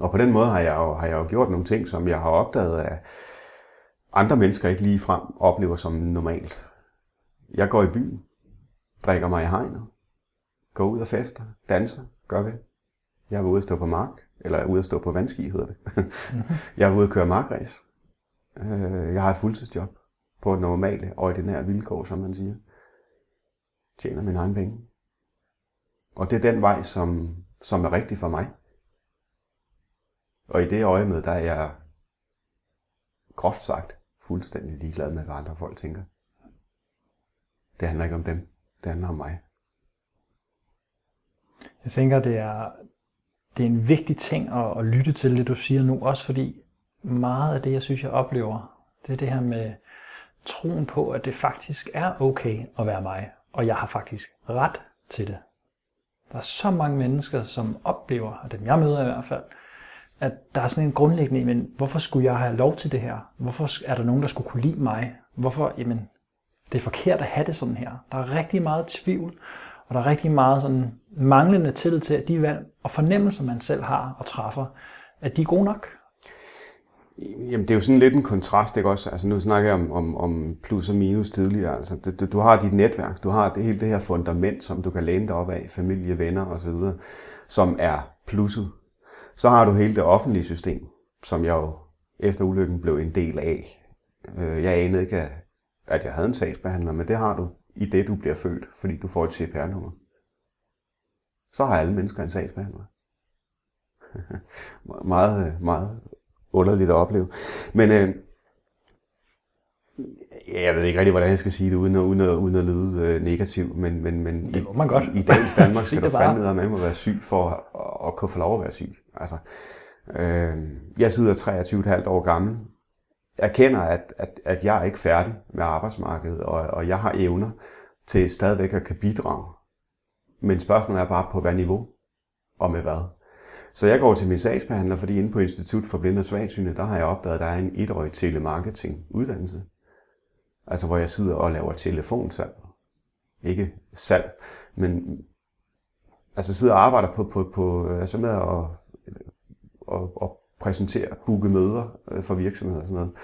Og på den måde har jeg, jo, har jeg jo gjort nogle ting, som jeg har opdaget, at andre mennesker ikke lige frem oplever som normalt. Jeg går i byen, drikker mig i hegnet, går ud og fester, danser, gør det. Jeg er ude at stå på mark, eller ude at stå på vandski, hedder det. jeg er ude at køre markræs. Øh, Jeg har et fuldtidsjob på normale, ordinære vilkår, som man siger. Tjener min egen penge. Og det er den vej, som, som er rigtig for mig. Og i det øje med, der er jeg groft sagt fuldstændig ligeglad med, hvad andre folk tænker. Det handler ikke om dem. Det handler om mig. Jeg tænker, det er, det er en vigtig ting at, at lytte til det, du siger nu, også fordi meget af det, jeg synes, jeg oplever, det er det her med troen på, at det faktisk er okay at være mig, og jeg har faktisk ret til det. Der er så mange mennesker, som oplever, og dem jeg møder i hvert fald, at der er sådan en grundlæggende, men hvorfor skulle jeg have lov til det her? Hvorfor er der nogen, der skulle kunne lide mig? Hvorfor, jamen, det er forkert at have det sådan her. Der er rigtig meget tvivl, og der er rigtig meget sådan manglende tillid til, at de valg og fornemmelser, man selv har og træffer, at de er gode nok. Jamen, det er jo sådan lidt en kontrast, ikke også? Altså, nu snakker jeg om, om, om plus og minus tidligere. Altså, du, du, har dit netværk, du har det hele det her fundament, som du kan læne dig op af, familie, venner osv., som er plusset. Så har du hele det offentlige system, som jeg jo efter ulykken blev en del af. Øh, jeg anede ikke, at- at jeg havde en sagsbehandler, men det har du i det, du bliver født, fordi du får et CPR-nummer. Så har alle mennesker en sagsbehandler. meget, meget underligt at opleve. Men øh, jeg ved ikke rigtig, hvordan jeg skal sige det, uden at, uden at, uden at lyde øh, negativ, men, men, men det må man godt. i, i dagens Danmark skal du fandme at være syg for at, at kunne få lov at være syg. Altså, øh, jeg sidder 23,5 år gammel, erkender, at, at, at jeg er ikke færdig med arbejdsmarkedet, og, og jeg har evner til stadigvæk at kan bidrage. Men spørgsmålet er bare på hvad niveau og med hvad. Så jeg går til min sagsbehandler, fordi inde på Institut for Blinde og Svagsyne, der har jeg opdaget, at der er en etårig telemarketing uddannelse. Altså hvor jeg sidder og laver telefonsalg. Ikke salg, men altså sidder og arbejder på, på, på øh, altså med at, øh, at, at præsentere, booke møder øh, for virksomheder og sådan noget.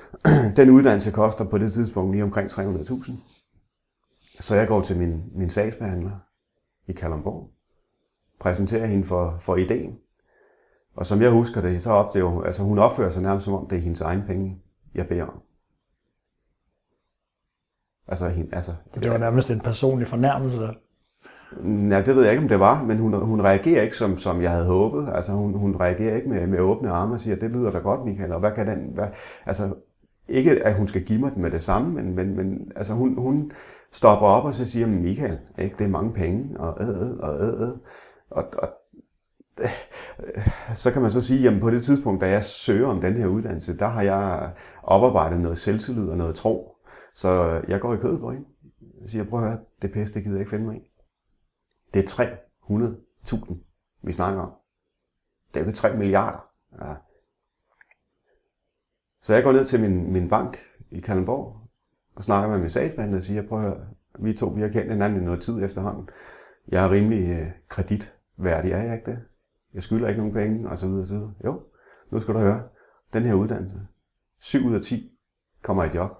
Den uddannelse koster på det tidspunkt lige omkring 300.000. Så jeg går til min, min sagsbehandler i Kalundborg, præsenterer hende for, for ideen. Og som jeg husker det, så oplever hun, altså hun opfører sig nærmest som om, det er hendes egen penge, jeg beder om. Altså, hende, altså, Det var nærmest en personlig fornærmelse. der. Ja, det ved jeg ikke, om det var, men hun, hun reagerer ikke, som, som jeg havde håbet. Altså, hun, hun reagerer ikke med, med åbne arme og siger, det lyder da godt, Michael, og hvad kan den... Hvad? Altså, ikke at hun skal give mig den med det samme, men, men, men altså, hun, hun stopper op og så siger, Michael, ikke, det er mange penge, og øh, øh, og øh, øh. Og, og så kan man så sige, jamen på det tidspunkt, da jeg søger om den her uddannelse, der har jeg oparbejdet noget selvtillid og noget tro. Så jeg går i kødet på hende. Jeg siger, prøv at høre, det pisse, det gider jeg ikke finde mig i. Det er 300.000, vi snakker om. Det er jo ikke 3 milliarder. Ja. Så jeg går ned til min, min bank i Kalundborg og snakker med min sagsbehandler og siger, prøv at høre, vi to vi har kendt hinanden i noget tid efterhånden. Jeg er rimelig øh, værdig, er jeg ikke det? Jeg skylder ikke nogen penge, og så videre, og så videre. Jo, nu skal du høre. Den her uddannelse, 7 ud af 10 kommer i job.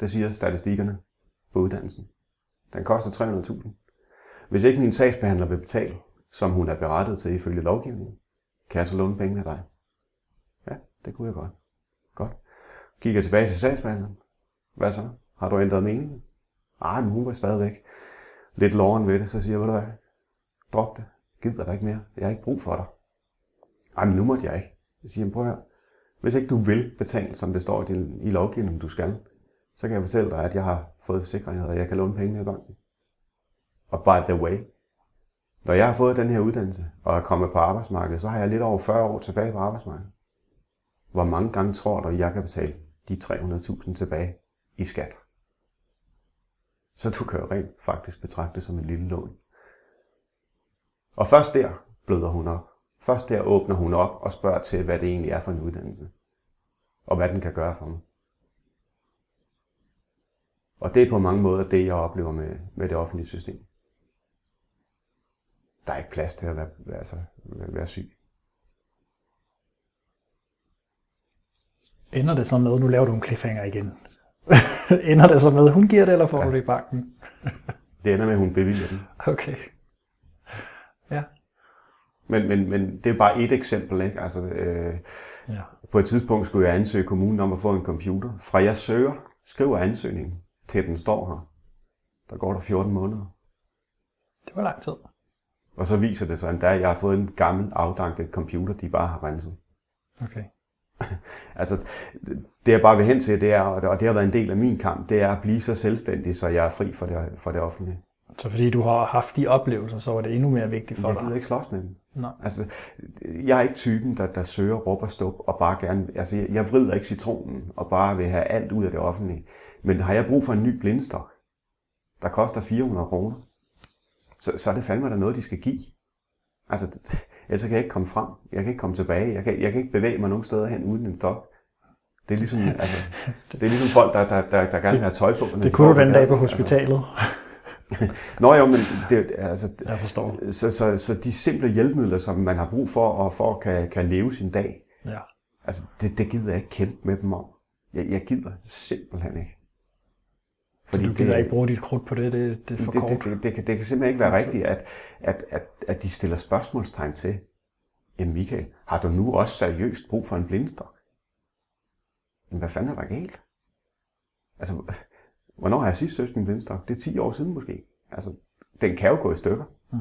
Det siger statistikkerne på uddannelsen. Den koster 300.000. Hvis ikke min sagsbehandler vil betale, som hun er berettet til ifølge lovgivningen, kan jeg så låne pengene af dig? Ja, det kunne jeg godt. Godt. Kigger tilbage til sagsbehandleren. Hvad så? Har du ændret mening? Ah, Ej, men hun var stadigvæk lidt loven ved det, så siger jeg, ved du hvad, drop det. Gider dig ikke mere. Jeg har ikke brug for dig. Ej, men nu måtte jeg ikke. Jeg siger, prøv her. Hvis ikke du vil betale, som det står i, din, i lovgivningen, du skal, så kan jeg fortælle dig, at jeg har fået sikkerhed, og jeg kan låne penge i banken. Og by the way, når jeg har fået den her uddannelse og er kommet på arbejdsmarkedet, så har jeg lidt over 40 år tilbage på arbejdsmarkedet. Hvor mange gange tror du, jeg kan betale de 300.000 tilbage i skat? Så du kan jo rent faktisk betragte det som en lille lån. Og først der bløder hun op. Først der åbner hun op og spørger til, hvad det egentlig er for en uddannelse. Og hvad den kan gøre for mig. Og det er på mange måder det, jeg oplever med, med det offentlige system. Der er ikke plads til at være, altså, være syg. Ender det så med, nu laver du en cliffhanger igen. Ender det så med, hun giver det, eller får ja. du det i banken? Det ender med, at hun bevilger den. Okay. Ja. Men, men, men det er bare et eksempel. Ikke? Altså, øh, ja. På et tidspunkt skulle jeg ansøge kommunen om at få en computer. Fra jeg søger, skriver ansøgningen, til den står her, der går der 14 måneder. Det var lang tid. Og så viser det sig endda, at jeg har fået en gammel, afdanket computer, de bare har renset. Okay. altså, det jeg bare vil hen til, det er, og det har været en del af min kamp, det er at blive så selvstændig, så jeg er fri for det, for det offentlige. Så fordi du har haft de oplevelser, så var det endnu mere vigtigt for jeg dig? Jeg gider ikke slås med dem. Nej. Altså, jeg er ikke typen, der, der søger råb og stop og bare gerne... Altså, jeg, jeg vrider ikke citronen og bare vil have alt ud af det offentlige. Men har jeg brug for en ny blindestok, der koster 400 kroner, så, så er det fandme der noget, de skal give. Altså, ellers kan jeg ikke komme frem. Jeg kan ikke komme tilbage. Jeg kan, jeg kan ikke bevæge mig nogen steder hen uden en stok. Det er ligesom, altså, det er ligesom folk, der, der, der, der gerne vil have tøj på. Det kunne du den dag på hospitalet. Altså. Nå jo, men det, altså, jeg forstår. Så, så, så de simple hjælpemidler, som man har brug for, og for at kan, kan leve sin dag, ja. altså, det, det gider jeg ikke kæmpe med dem om. Jeg, jeg gider simpelthen ikke. Fordi så du gider det, ikke bruge dit krudt på det, det, det er for det, kort. Det, det, det, kan, det kan simpelthen ikke være rigtigt, at, at, at, at de stiller spørgsmålstegn til, jamen Michael, har du nu også seriøst brug for en blindestok? Men hvad fanden er der galt? Altså, hvornår har jeg sidst søgt en blindestok? Det er 10 år siden måske. Altså, den kan jo gå i stykker. Mm.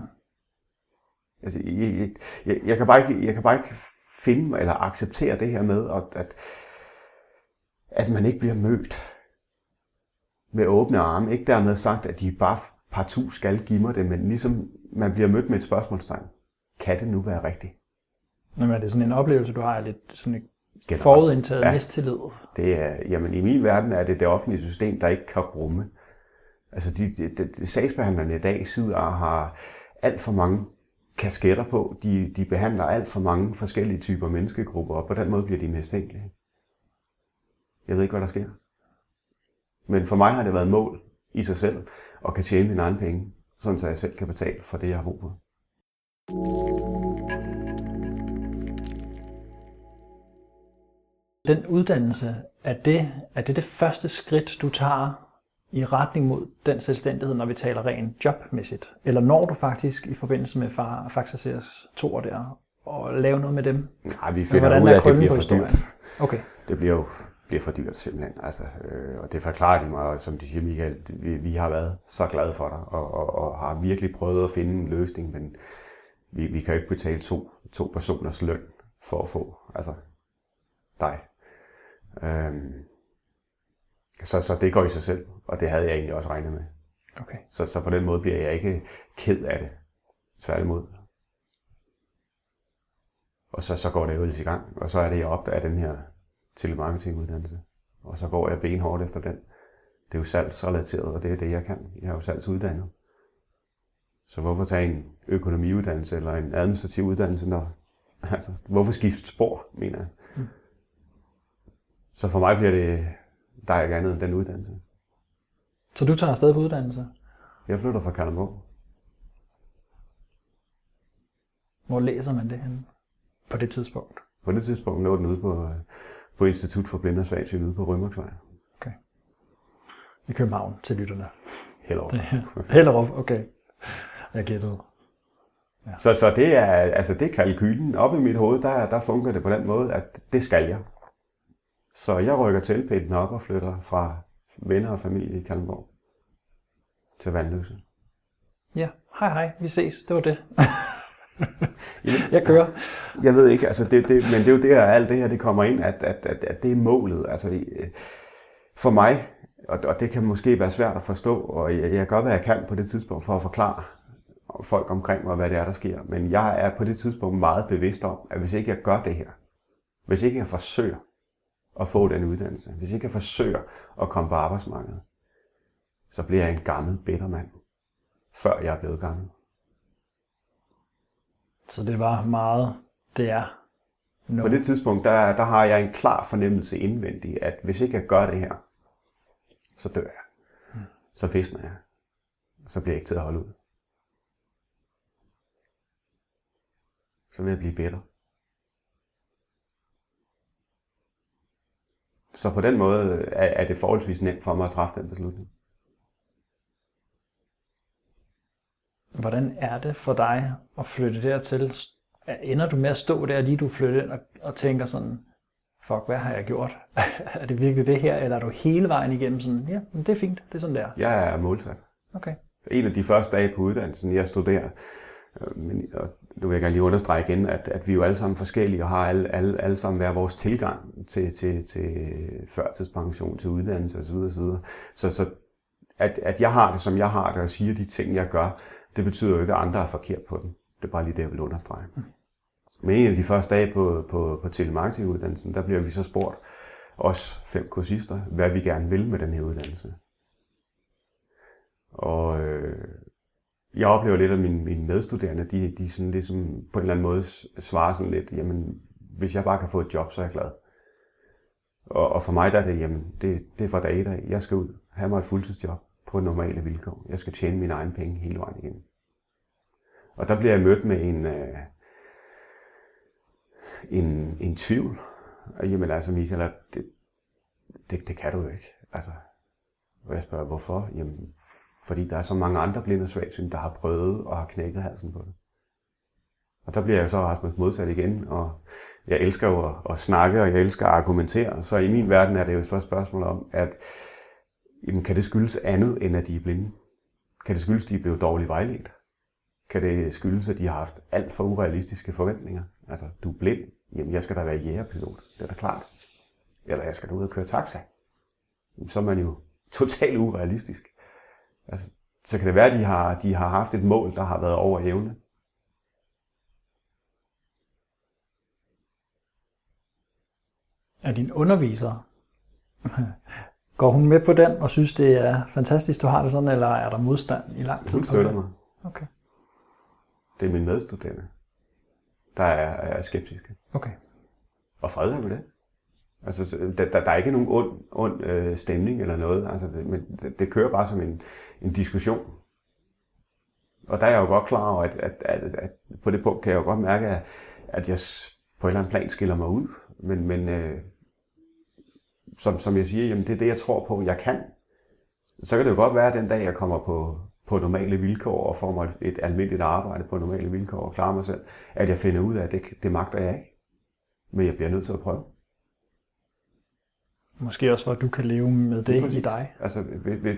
Altså, jeg, jeg, jeg, kan bare ikke, jeg kan bare ikke finde eller acceptere det her med, at, at, at man ikke bliver mødt med åbne arme. Ikke dermed sagt, at de bare partout skal give mig det, men ligesom man bliver mødt med et spørgsmålstegn. Kan det nu være rigtigt? Men er det sådan en oplevelse, du har lidt sådan et Generelt. forudindtaget Ja. mistillid? Det er, jamen i min verden er det det offentlige system, der ikke kan rumme. Altså de, de, de, de sagsbehandlerne i dag sidder og har alt for mange kasketter på. De, de behandler alt for mange forskellige typer menneskegrupper, og på den måde bliver de mistænkelige. Jeg ved ikke, hvad der sker. Men for mig har det været et mål i sig selv, at kan tjene mine egne penge, sådan så jeg selv kan betale for det, jeg har brug for. Den uddannelse, er det, er det det første skridt, du tager i retning mod den selvstændighed, når vi taler rent jobmæssigt? Eller når du faktisk i forbindelse med Fa- Faxa CS 2 der, og lave noget med dem? Nej, vi finder ud af, at det bliver for dyrt. Okay. det bliver jo bliver for dyrt simpelthen. Altså, øh, og det forklarer de mig, og som de siger, Michael, vi, vi har været så glade for dig, og, og, og har virkelig prøvet at finde en løsning, men vi, vi kan jo ikke betale to, to personers løn for at få altså, dig. Øhm, så, så det går i sig selv, og det havde jeg egentlig også regnet med. okay. Så, så på den måde bliver jeg ikke ked af det. Tværtimod. Og så, så går det jo i gang, og så er det, jeg opdager den her telemarketinguddannelse. Og så går jeg benhårdt efter den. Det er jo salgsrelateret, og det er det, jeg kan. Jeg er jo salgsuddannet. Så hvorfor tage en økonomiuddannelse eller en administrativ uddannelse, når, altså, hvorfor skifte spor, mener jeg. Så for mig bliver det, der er ikke andet end den uddannelse. Så du tager afsted på uddannelse? Jeg flytter fra Kalundborg. Hvor læser man det henne? På det tidspunkt? På det tidspunkt lå den ude på, øh, på Institut for Blinde og Svagsyn ude på Rømerksvej. I København til lytterne. Hellerup. Hellerup, okay. Jeg gættede. Så, så det er, altså det er kalkylen. Op i mit hoved, der, der fungerer det på den måde, at det skal jeg. Så jeg rykker tilpælten op og flytter fra venner og familie i Kalundborg til Vandløse. Ja, hej hej, vi ses. Det var det. Jeg kører. Jeg ved ikke, altså det, det, men det er jo der, alt det her det kommer ind, at, at, at, at det er målet. Altså, øh, for mig, og, og det kan måske være svært at forstå, og jeg, jeg gør, hvad jeg kan på det tidspunkt for at forklare folk omkring mig, hvad det er, der sker. Men jeg er på det tidspunkt meget bevidst om, at hvis ikke jeg gør det her, hvis ikke jeg forsøger at få den uddannelse, hvis ikke jeg forsøger at komme på arbejdsmarkedet, så bliver jeg en gammel, bitter mand, før jeg er blevet gammel. Så det var meget, det er nu. På det tidspunkt, der, der har jeg en klar fornemmelse indvendigt, at hvis ikke jeg gør det her, så dør jeg. Så fæstner jeg. Så bliver jeg ikke til at holde ud. Så vil jeg blive bitter. Så på den måde er, er det forholdsvis nemt for mig at træffe den beslutning. Hvordan er det for dig at flytte dertil? Ender du med at stå der, lige du flytter ind og, og tænker sådan, fuck, hvad har jeg gjort? er det virkelig det her, eller er du hele vejen igennem sådan, ja, men det er fint, det er sådan der. Jeg er målsat. Okay. en af de første dage på uddannelsen, jeg studerer, øh, men og nu vil jeg gerne lige understrege igen, at, at vi er jo alle sammen forskellige og har alle, alle, alle sammen hver vores tilgang til, til, til førtidspension, til uddannelse osv. osv. Så, så at, at jeg har det, som jeg har det, og siger de ting, jeg gør, det betyder jo ikke, at andre er forkert på den. Det er bare lige det, jeg vil understrege. Men en af de første dage på, på, på telemarketinguddannelsen, der bliver vi så spurgt, os fem kursister, hvad vi gerne vil med den her uddannelse. Og øh, jeg oplever lidt, at mine, mine medstuderende, de, de sådan ligesom på en eller anden måde svarer sådan lidt, jamen, hvis jeg bare kan få et job, så er jeg glad. Og, og for mig der er det, jamen, det, det er fra dag et af. Jeg skal ud, have mig et fuldtidsjob på normale vilkår. Jeg skal tjene mine egne penge hele vejen igen. Og der bliver jeg mødt med en, øh, en, en tvivl. Og jamen altså, Michael, det, det, det kan du jo ikke. Altså, og jeg spørger, hvorfor? Jamen, fordi der er så mange andre blinde svagsyn, der har prøvet og har knækket halsen på det. Og der bliver jeg jo så Rasmus modsat igen, og jeg elsker jo at, at snakke, og jeg elsker at argumentere. Så i min verden er det jo et spørgsmål om, at jamen, kan det skyldes andet, end at de er blinde? Kan det skyldes, at de er blevet dårligt vejledt? kan det skyldes, at de har haft alt for urealistiske forventninger. Altså, du er blind. Jamen, jeg skal da være jægerpilot. Det er da klart. Eller jeg skal da ud og køre taxa. Så er man jo totalt urealistisk. Altså, så kan det være, at de har, de har haft et mål, der har været over evne. Er din underviser, går hun med på den og synes, det er fantastisk, du har det sådan, eller er der modstand i lang tid? Hun støtter mig. Okay. Det er mine medstuderende, der er, er skeptiske. Okay. Og fred er med det. Altså, der, der, der er ikke nogen ond, ond øh, stemning eller noget, altså, det, men det, det kører bare som en, en diskussion. Og der er jeg jo godt klar over, at, at, at, at på det punkt kan jeg jo godt mærke, at, at jeg på et eller andet plan skiller mig ud. Men, men øh, som, som jeg siger, jamen det er det, jeg tror på, jeg kan. Så kan det jo godt være, at den dag, jeg kommer på, på normale vilkår og får mig et almindeligt arbejde på normale vilkår og klarer mig selv, at jeg finder ud af, at det, det magter jeg ikke. Men jeg bliver nødt til at prøve. Måske også, hvor du kan leve med det Præcis. i dig. Altså,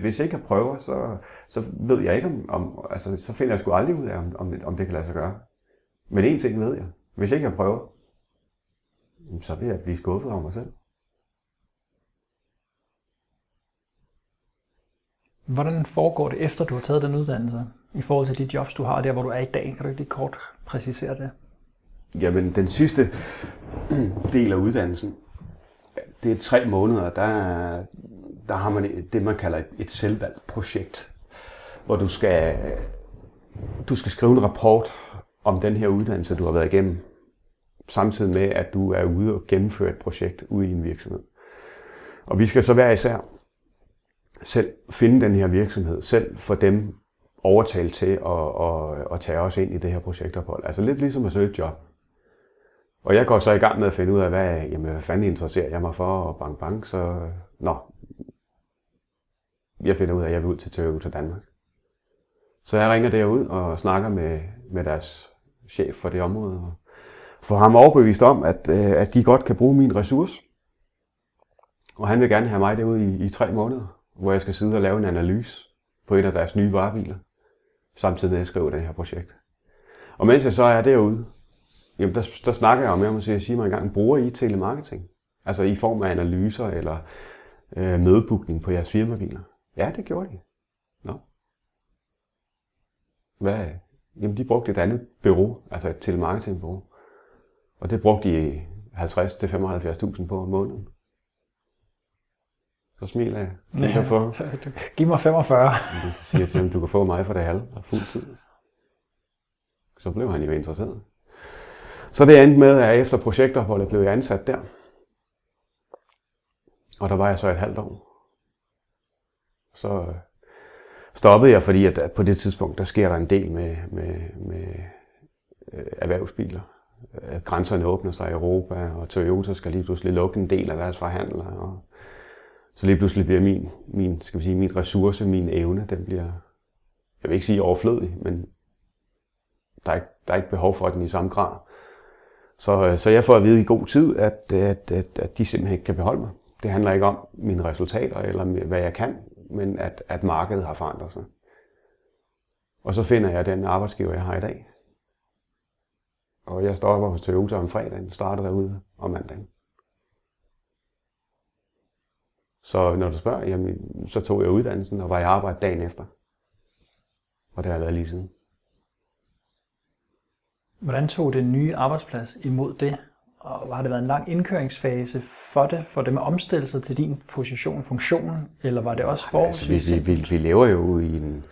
hvis jeg ikke prøver, så, så ved jeg ikke, om, om altså, så finder jeg sgu aldrig ud af, om, om, om det kan lade sig gøre. Men en ting ved jeg. Hvis ikke jeg prøver, så vil jeg blive skuffet over mig selv. Hvordan foregår det, efter du har taget den uddannelse, i forhold til de jobs, du har der, hvor du er i dag? Kan du ikke lige kort præcisere det? Jamen, den sidste del af uddannelsen, det er tre måneder, der, der har man det, man kalder et, et selvvalgt projekt, hvor du skal, du skal skrive en rapport om den her uddannelse, du har været igennem, samtidig med, at du er ude og gennemføre et projekt ude i en virksomhed. Og vi skal så være især selv finde den her virksomhed, selv for dem overtale til at, at, at tage os ind i det her projektophold. Altså lidt ligesom at søge et job. Og jeg går så i gang med at finde ud af, hvad, jamen, hvad fanden interesserer jeg mig for, og bang bang, så nå, jeg finder ud af, at jeg vil ud til Toyota Danmark. Så jeg ringer derud og snakker med, med deres chef for det område, og får ham overbevist om, at, øh, at de godt kan bruge min ressource. Og han vil gerne have mig derude i, i tre måneder, hvor jeg skal sidde og lave en analyse på et af deres nye varebiler, samtidig med at jeg skriver det her projekt. Og mens jeg så er derude, Jamen, der, der snakker jeg om, jeg må sige, sige mig engang, bruger I telemarketing? Altså i form af analyser eller øh, mødebookning på jeres firmabiler? Ja, det gjorde de. Nå. Hvad? Jamen, de brugte et andet bureau, altså et telemarketingbureau. Og det brugte de 50-75.000 på om måneden. Så smiler jeg. Kigger ja. for. Giv mig 45. Jeg siger til ham, du kan få mig for det halve og fuld tid. Så blev han jo interesseret. Så det endte med, at efter projektopholdet blev jeg ansat der. Og der var jeg så et halvt år. Så øh, stoppede jeg, fordi at på det tidspunkt, der sker der en del med, med, med øh, erhvervsbiler. Grænserne åbner sig i Europa, og Toyota skal lige pludselig lukke en del af deres forhandlere. Og så lige pludselig bliver min, min, skal vi sige, min ressource, min evne, den bliver, jeg vil ikke sige overflødig, men der er ikke, der er ikke behov for den i samme grad. Så, øh, så jeg får at vide i god tid, at, at, at, at de simpelthen ikke kan beholde mig. Det handler ikke om mine resultater eller hvad jeg kan, men at, at markedet har forandret sig. Og så finder jeg den arbejdsgiver, jeg har i dag. Og jeg stopper hos Toyota om fredagen, starter derude om mandagen. Så når du spørger, jamen, så tog jeg uddannelsen og var i arbejde dagen efter. Og det har jeg været lige siden. Hvordan tog den nye arbejdsplads imod det? Og har det været en lang indkøringsfase for det, for det med omstille sig til din position, funktion, eller var det også for? Altså, vi, vi, vi, vi lever jo i en,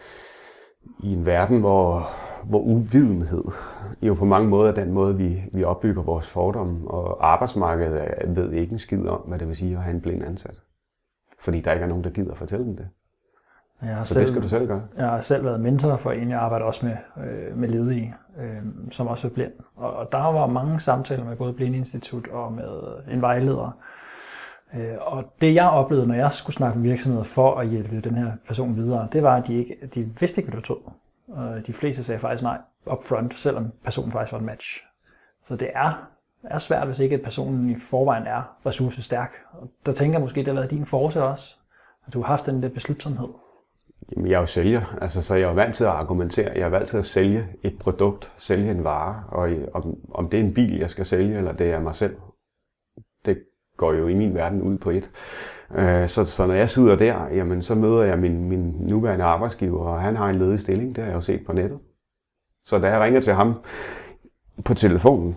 i en verden, hvor, hvor uvidenhed jo på mange måder er den måde, vi, vi opbygger vores fordomme, og arbejdsmarkedet ved ikke en skid om, hvad det vil sige at have en blind ansat. Fordi der ikke er nogen, der gider at fortælle dem det. Jeg har Så selv, det skal du selv gøre. Jeg har selv været mentor for en, jeg arbejder også med, øh, med ledige, øh, som også er blind. Og, og der var mange samtaler med både Blindinstitut og med en vejleder. Øh, og det jeg oplevede, når jeg skulle snakke med virksomheder for at hjælpe den her person videre, det var, at de, ikke, de vidste ikke, hvad du tog. Og de fleste sagde faktisk nej upfront, selvom personen faktisk var en match. Så det er, er svært, hvis ikke at personen i forvejen er ressourcestærk. Og der tænker jeg måske, det har været din force også, at du har haft den der beslutsomhed. Jamen, jeg er jo sælger, altså, så jeg er jo vant til at argumentere. Jeg er vant til at sælge et produkt, sælge en vare, og om, om det er en bil, jeg skal sælge, eller det er mig selv, det går jo i min verden ud på et. Øh, så, så når jeg sidder der, jamen, så møder jeg min, min nuværende arbejdsgiver, og han har en ledig stilling, det har jeg jo set på nettet. Så da jeg ringer til ham på telefonen,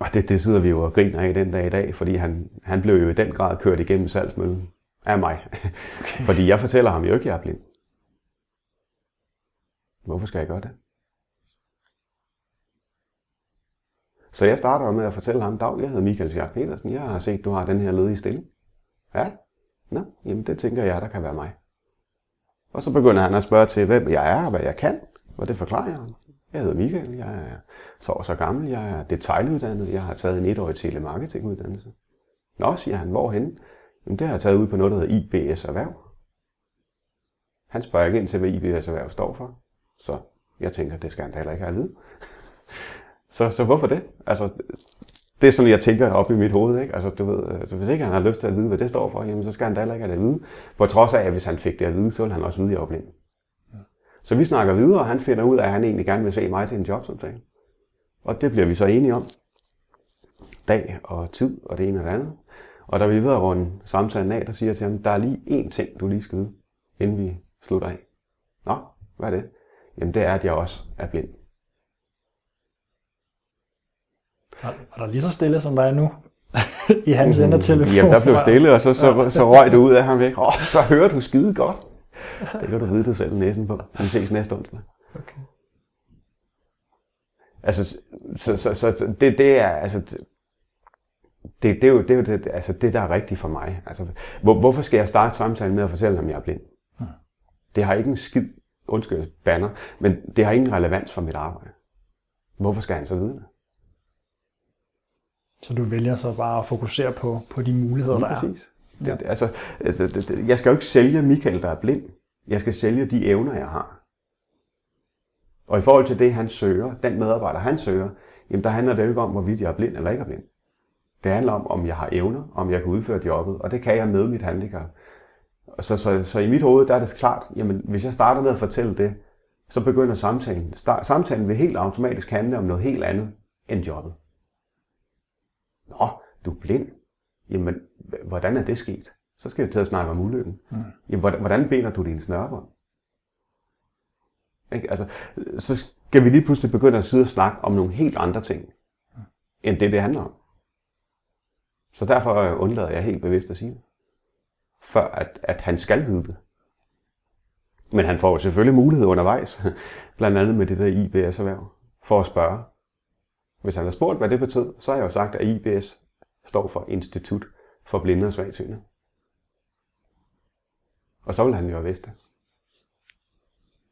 og det, det sidder vi jo og griner af den dag i dag, fordi han, han blev jo i den grad kørt igennem salgsmøllen af mig. Okay. fordi jeg fortæller ham jo ikke, at jeg er blind. Hvorfor skal jeg gøre det? Så jeg starter med at fortælle ham, Dag, jeg hedder Michael Schack Petersen, jeg har set, du har den her ledige stilling. Ja, nå, jamen det tænker jeg, der kan være mig. Og så begynder han at spørge til, hvem jeg er og hvad jeg kan, og det forklarer jeg ham. Jeg hedder Michael, jeg er så og så gammel, jeg er detaljuddannet, jeg har taget en etårig telemarketinguddannelse. Nå, siger han, hvorhen? Jamen det har jeg taget ud på noget, der hedder IBS Erhverv. Han spørger ikke ind til, hvad IBS Erhverv står for. Så jeg tænker, det skal han da heller ikke have at vide. så, så hvorfor det? Altså, det er sådan, jeg tænker op i mit hoved. Ikke? Altså, du ved, altså, hvis ikke han har lyst til at vide, hvad det står for, jamen, så skal han da heller ikke have det at vide. På trods af, at hvis han fik det at vide, så ville han også vide, at jeg var blind. Så vi snakker videre, og han finder ud af, at han egentlig gerne vil se mig til en jobsamtale. Og det bliver vi så enige om. Dag og tid og det ene og det andet. Og vi er ved at runde samtalen af, der siger til ham, der er lige én ting, du lige skal vide, inden vi slutter af. Nå, hvad er det? Jamen det er, at jeg også er blind. Var, der lige så stille, som der er nu? I hans ende af telefonen? Jamen, der blev stille, og så, så, så røg det ud af ham væk. Åh, oh, så hører du skide godt. Det kan du vide dig selv næsen på. Vi ses næste onsdag. Okay. Altså, så, så, så det, det er, altså, det, det, er jo, det er jo det, altså det, der er rigtigt for mig. Altså, hvor, hvorfor skal jeg starte samtalen med at fortælle, om jeg er blind? Hmm. Det har ikke en skid, undskyld, banner, men det har ingen relevans for mit arbejde. Hvorfor skal han så vide det? Så du vælger så bare at fokusere på, på de muligheder, Lige der præcis. er? Ja. Det, altså, altså det, jeg skal jo ikke sælge Michael, der er blind. Jeg skal sælge de evner, jeg har. Og i forhold til det, han søger, den medarbejder, han søger, jamen der handler det jo ikke om, hvorvidt jeg er blind eller ikke er blind. Det handler om, om jeg har evner, om jeg kan udføre jobbet, og det kan jeg med mit handicap. Så, så, så i mit hoved, der er det klart, jamen hvis jeg starter med at fortælle det, så begynder samtalen. Start, samtalen vil helt automatisk handle om noget helt andet end jobbet. Nå, du er blind. Jamen, hvordan er det sket? Så skal vi til at snakke om ulykken. Mm. Jamen, hvordan binder du dine snørbånd? Ikke? Altså, så skal vi lige pludselig begynde at sidde og snakke om nogle helt andre ting, end det, det handler om. Så derfor undlader jeg helt bevidst at sige det. Før at, at han skal vide det. Men han får selvfølgelig mulighed undervejs, blandt andet med det der IBS-erhverv, for at spørge. Hvis han har spurgt, hvad det betød, så har jeg jo sagt, at IBS står for Institut for Blinde og Svagsyne. Og så vil han jo have vidst det.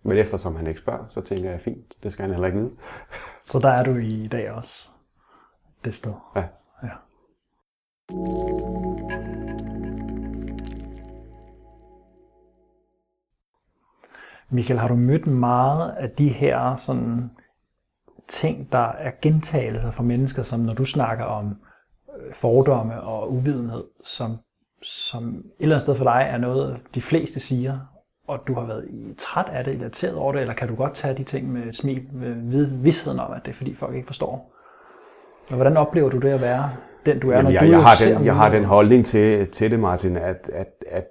Men eftersom han ikke spørger, så tænker jeg, fint, det skal han heller ikke vide. Så der er du i dag også, det sted? Ja. Michael, har du mødt meget af de her sådan ting, der er gentagelser fra mennesker, som når du snakker om øh, fordomme og uvidenhed, som, som et eller andet sted for dig er noget, de fleste siger, og du har været træt af det, irriteret over det, eller kan du godt tage de ting med smil, med vidsheden om, at det er fordi folk ikke forstår? Og hvordan oplever du det at være den, du er, Jamen, når jeg, du jeg, har den, jeg har den holdning til, til det, Martin, at, at, at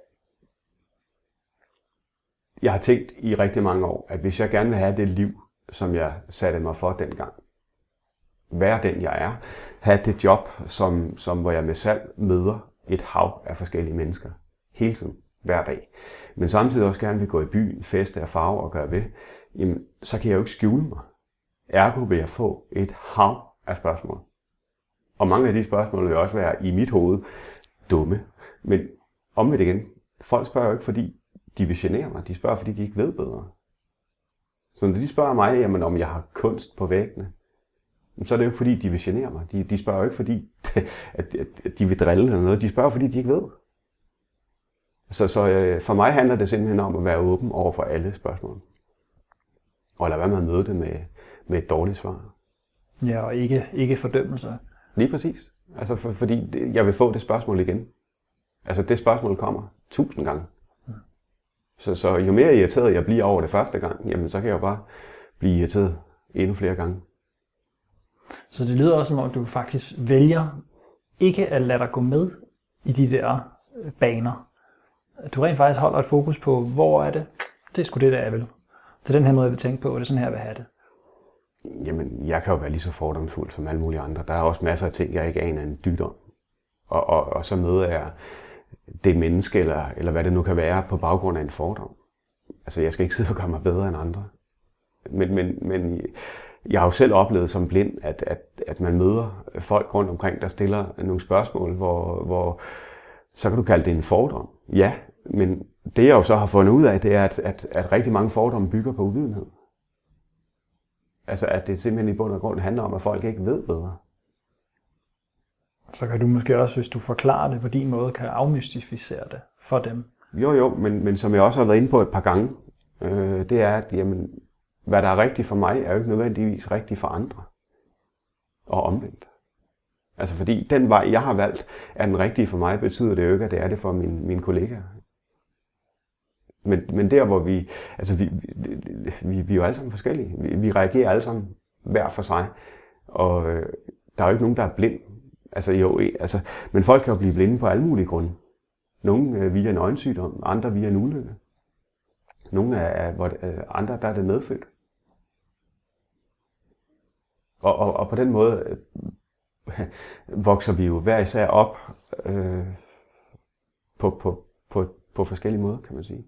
jeg har tænkt i rigtig mange år, at hvis jeg gerne vil have det liv, som jeg satte mig for dengang, være den, jeg er, have det job, som, som hvor jeg med salg møder et hav af forskellige mennesker hele tiden, hver dag, men samtidig også gerne vil gå i byen, feste af farve og gøre ved, jamen, så kan jeg jo ikke skjule mig. Ergo vil jeg få et hav af spørgsmål. Og mange af de spørgsmål vil også være i mit hoved dumme. Men omvendt igen, folk spørger jo ikke, fordi de vil genere mig. De spørger, fordi de ikke ved bedre. Så når de spørger mig, jamen, om jeg har kunst på væggene, så er det jo ikke, fordi de vil genere mig. De, de spørger jo ikke, fordi at, at de vil drille eller noget. De spørger, fordi de ikke ved. Så, så øh, for mig handler det simpelthen om at være åben over for alle spørgsmål. Og lade være med at møde det med, med et dårligt svar. Ja, og ikke, ikke fordømmelse. Lige præcis. Altså for, fordi jeg vil få det spørgsmål igen. Altså det spørgsmål kommer tusind gange. Så, så jo mere irriteret jeg bliver over det første gang, jamen så kan jeg jo bare blive irriteret endnu flere gange. Så det lyder også som om, du faktisk vælger ikke at lade dig gå med i de der øh, baner. Du rent faktisk holder et fokus på, hvor er det? Det er sgu det, der jeg vil. Det er den her måde, jeg vil tænke på, og det er sådan her, jeg vil have det. Jamen, jeg kan jo være lige så fordomsfuld som alle mulige andre. Der er også masser af ting, jeg ikke aner en dyt om. Og, og, og så møder jeg det menneske, eller, eller hvad det nu kan være, på baggrund af en fordom. Altså, jeg skal ikke sidde og gøre mig bedre end andre. Men, men, men jeg har jo selv oplevet som blind, at, at, at man møder folk rundt omkring, der stiller nogle spørgsmål, hvor, hvor så kan du kalde det en fordom. Ja, men det jeg jo så har fundet ud af, det er, at, at, at rigtig mange fordomme bygger på uvidenhed. Altså at det simpelthen i bund og grund handler om, at folk ikke ved bedre. Så kan du måske også, hvis du forklarer det på din måde, kan afmystificere det for dem. Jo, jo, men, men som jeg også har været inde på et par gange, øh, det er, at jamen, hvad der er rigtigt for mig, er jo ikke nødvendigvis rigtigt for andre. Og omvendt. Altså fordi den vej, jeg har valgt, er den rigtige for mig, betyder det jo ikke, at det er det for min, mine kollegaer. Men, men der, hvor vi, altså vi, vi, vi er jo alle sammen forskellige. Vi, vi reagerer alle sammen hver for sig. Og øh, der er jo ikke nogen, der er blind. Altså jo, altså, men folk kan jo blive blinde på alle mulige grunde. Nogle øh, via en øjensygdom, andre via en ulykke. Nogle er, hvor, øh, andre, der er det medfødt. Og, og, og på den måde øh, vokser vi jo hver især op øh, på, på, på, på forskellige måder, kan man sige.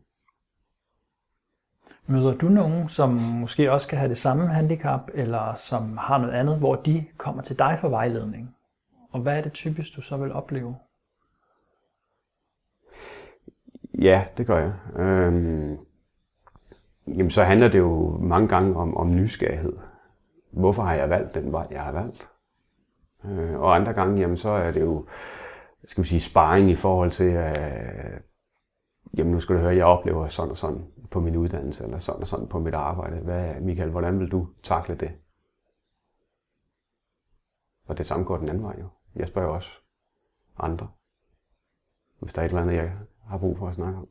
Møder du nogen, som måske også kan have det samme handicap, eller som har noget andet, hvor de kommer til dig for vejledning? Og hvad er det typisk, du så vil opleve? Ja, det gør jeg. Øhm, jamen, så handler det jo mange gange om, om nysgerrighed. Hvorfor har jeg valgt den vej, jeg har valgt? Øh, og andre gange, jamen, så er det jo skal vi sige, sparring i forhold til, øh, jamen nu skal du høre, jeg oplever sådan og sådan på min uddannelse, eller sådan og sådan på mit arbejde. Hvad, Michael, hvordan vil du takle det? Og det samme går den anden vej jo. Jeg spørger også andre, hvis der er et eller andet, jeg har brug for at snakke om.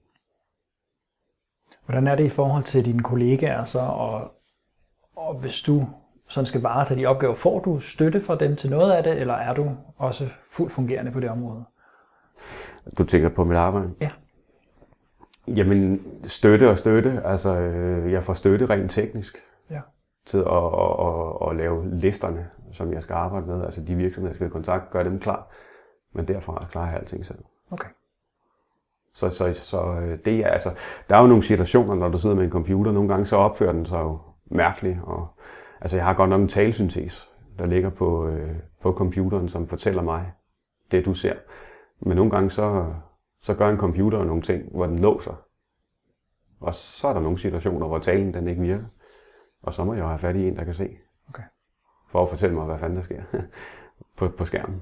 Hvordan er det i forhold til dine kollegaer så, og, og hvis du sådan skal varetage de opgaver, får du støtte fra dem til noget af det, eller er du også fuldt fungerende på det område? Du tænker på mit arbejde? Ja. Jamen, støtte og støtte. Altså, øh, jeg får støtte rent teknisk Ja. til at, at, at, at lave listerne, som jeg skal arbejde med. Altså de virksomheder, jeg skal i kontakt, gøre dem klar. Men derfra klarer jeg alting selv. Okay. Så, så, så øh, det er altså, der er jo nogle situationer, når du sidder med en computer, nogle gange så opfører den sig jo mærkeligt. Og, altså jeg har godt nok en talsyntes, der ligger på, øh, på computeren, som fortæller mig det, du ser. Men nogle gange så, så gør en computer nogle ting, hvor den låser. Og så er der nogle situationer, hvor talen den ikke virker. Og så må jeg have fat i en, der kan se. Okay. For at fortælle mig, hvad fanden der sker på, på skærmen.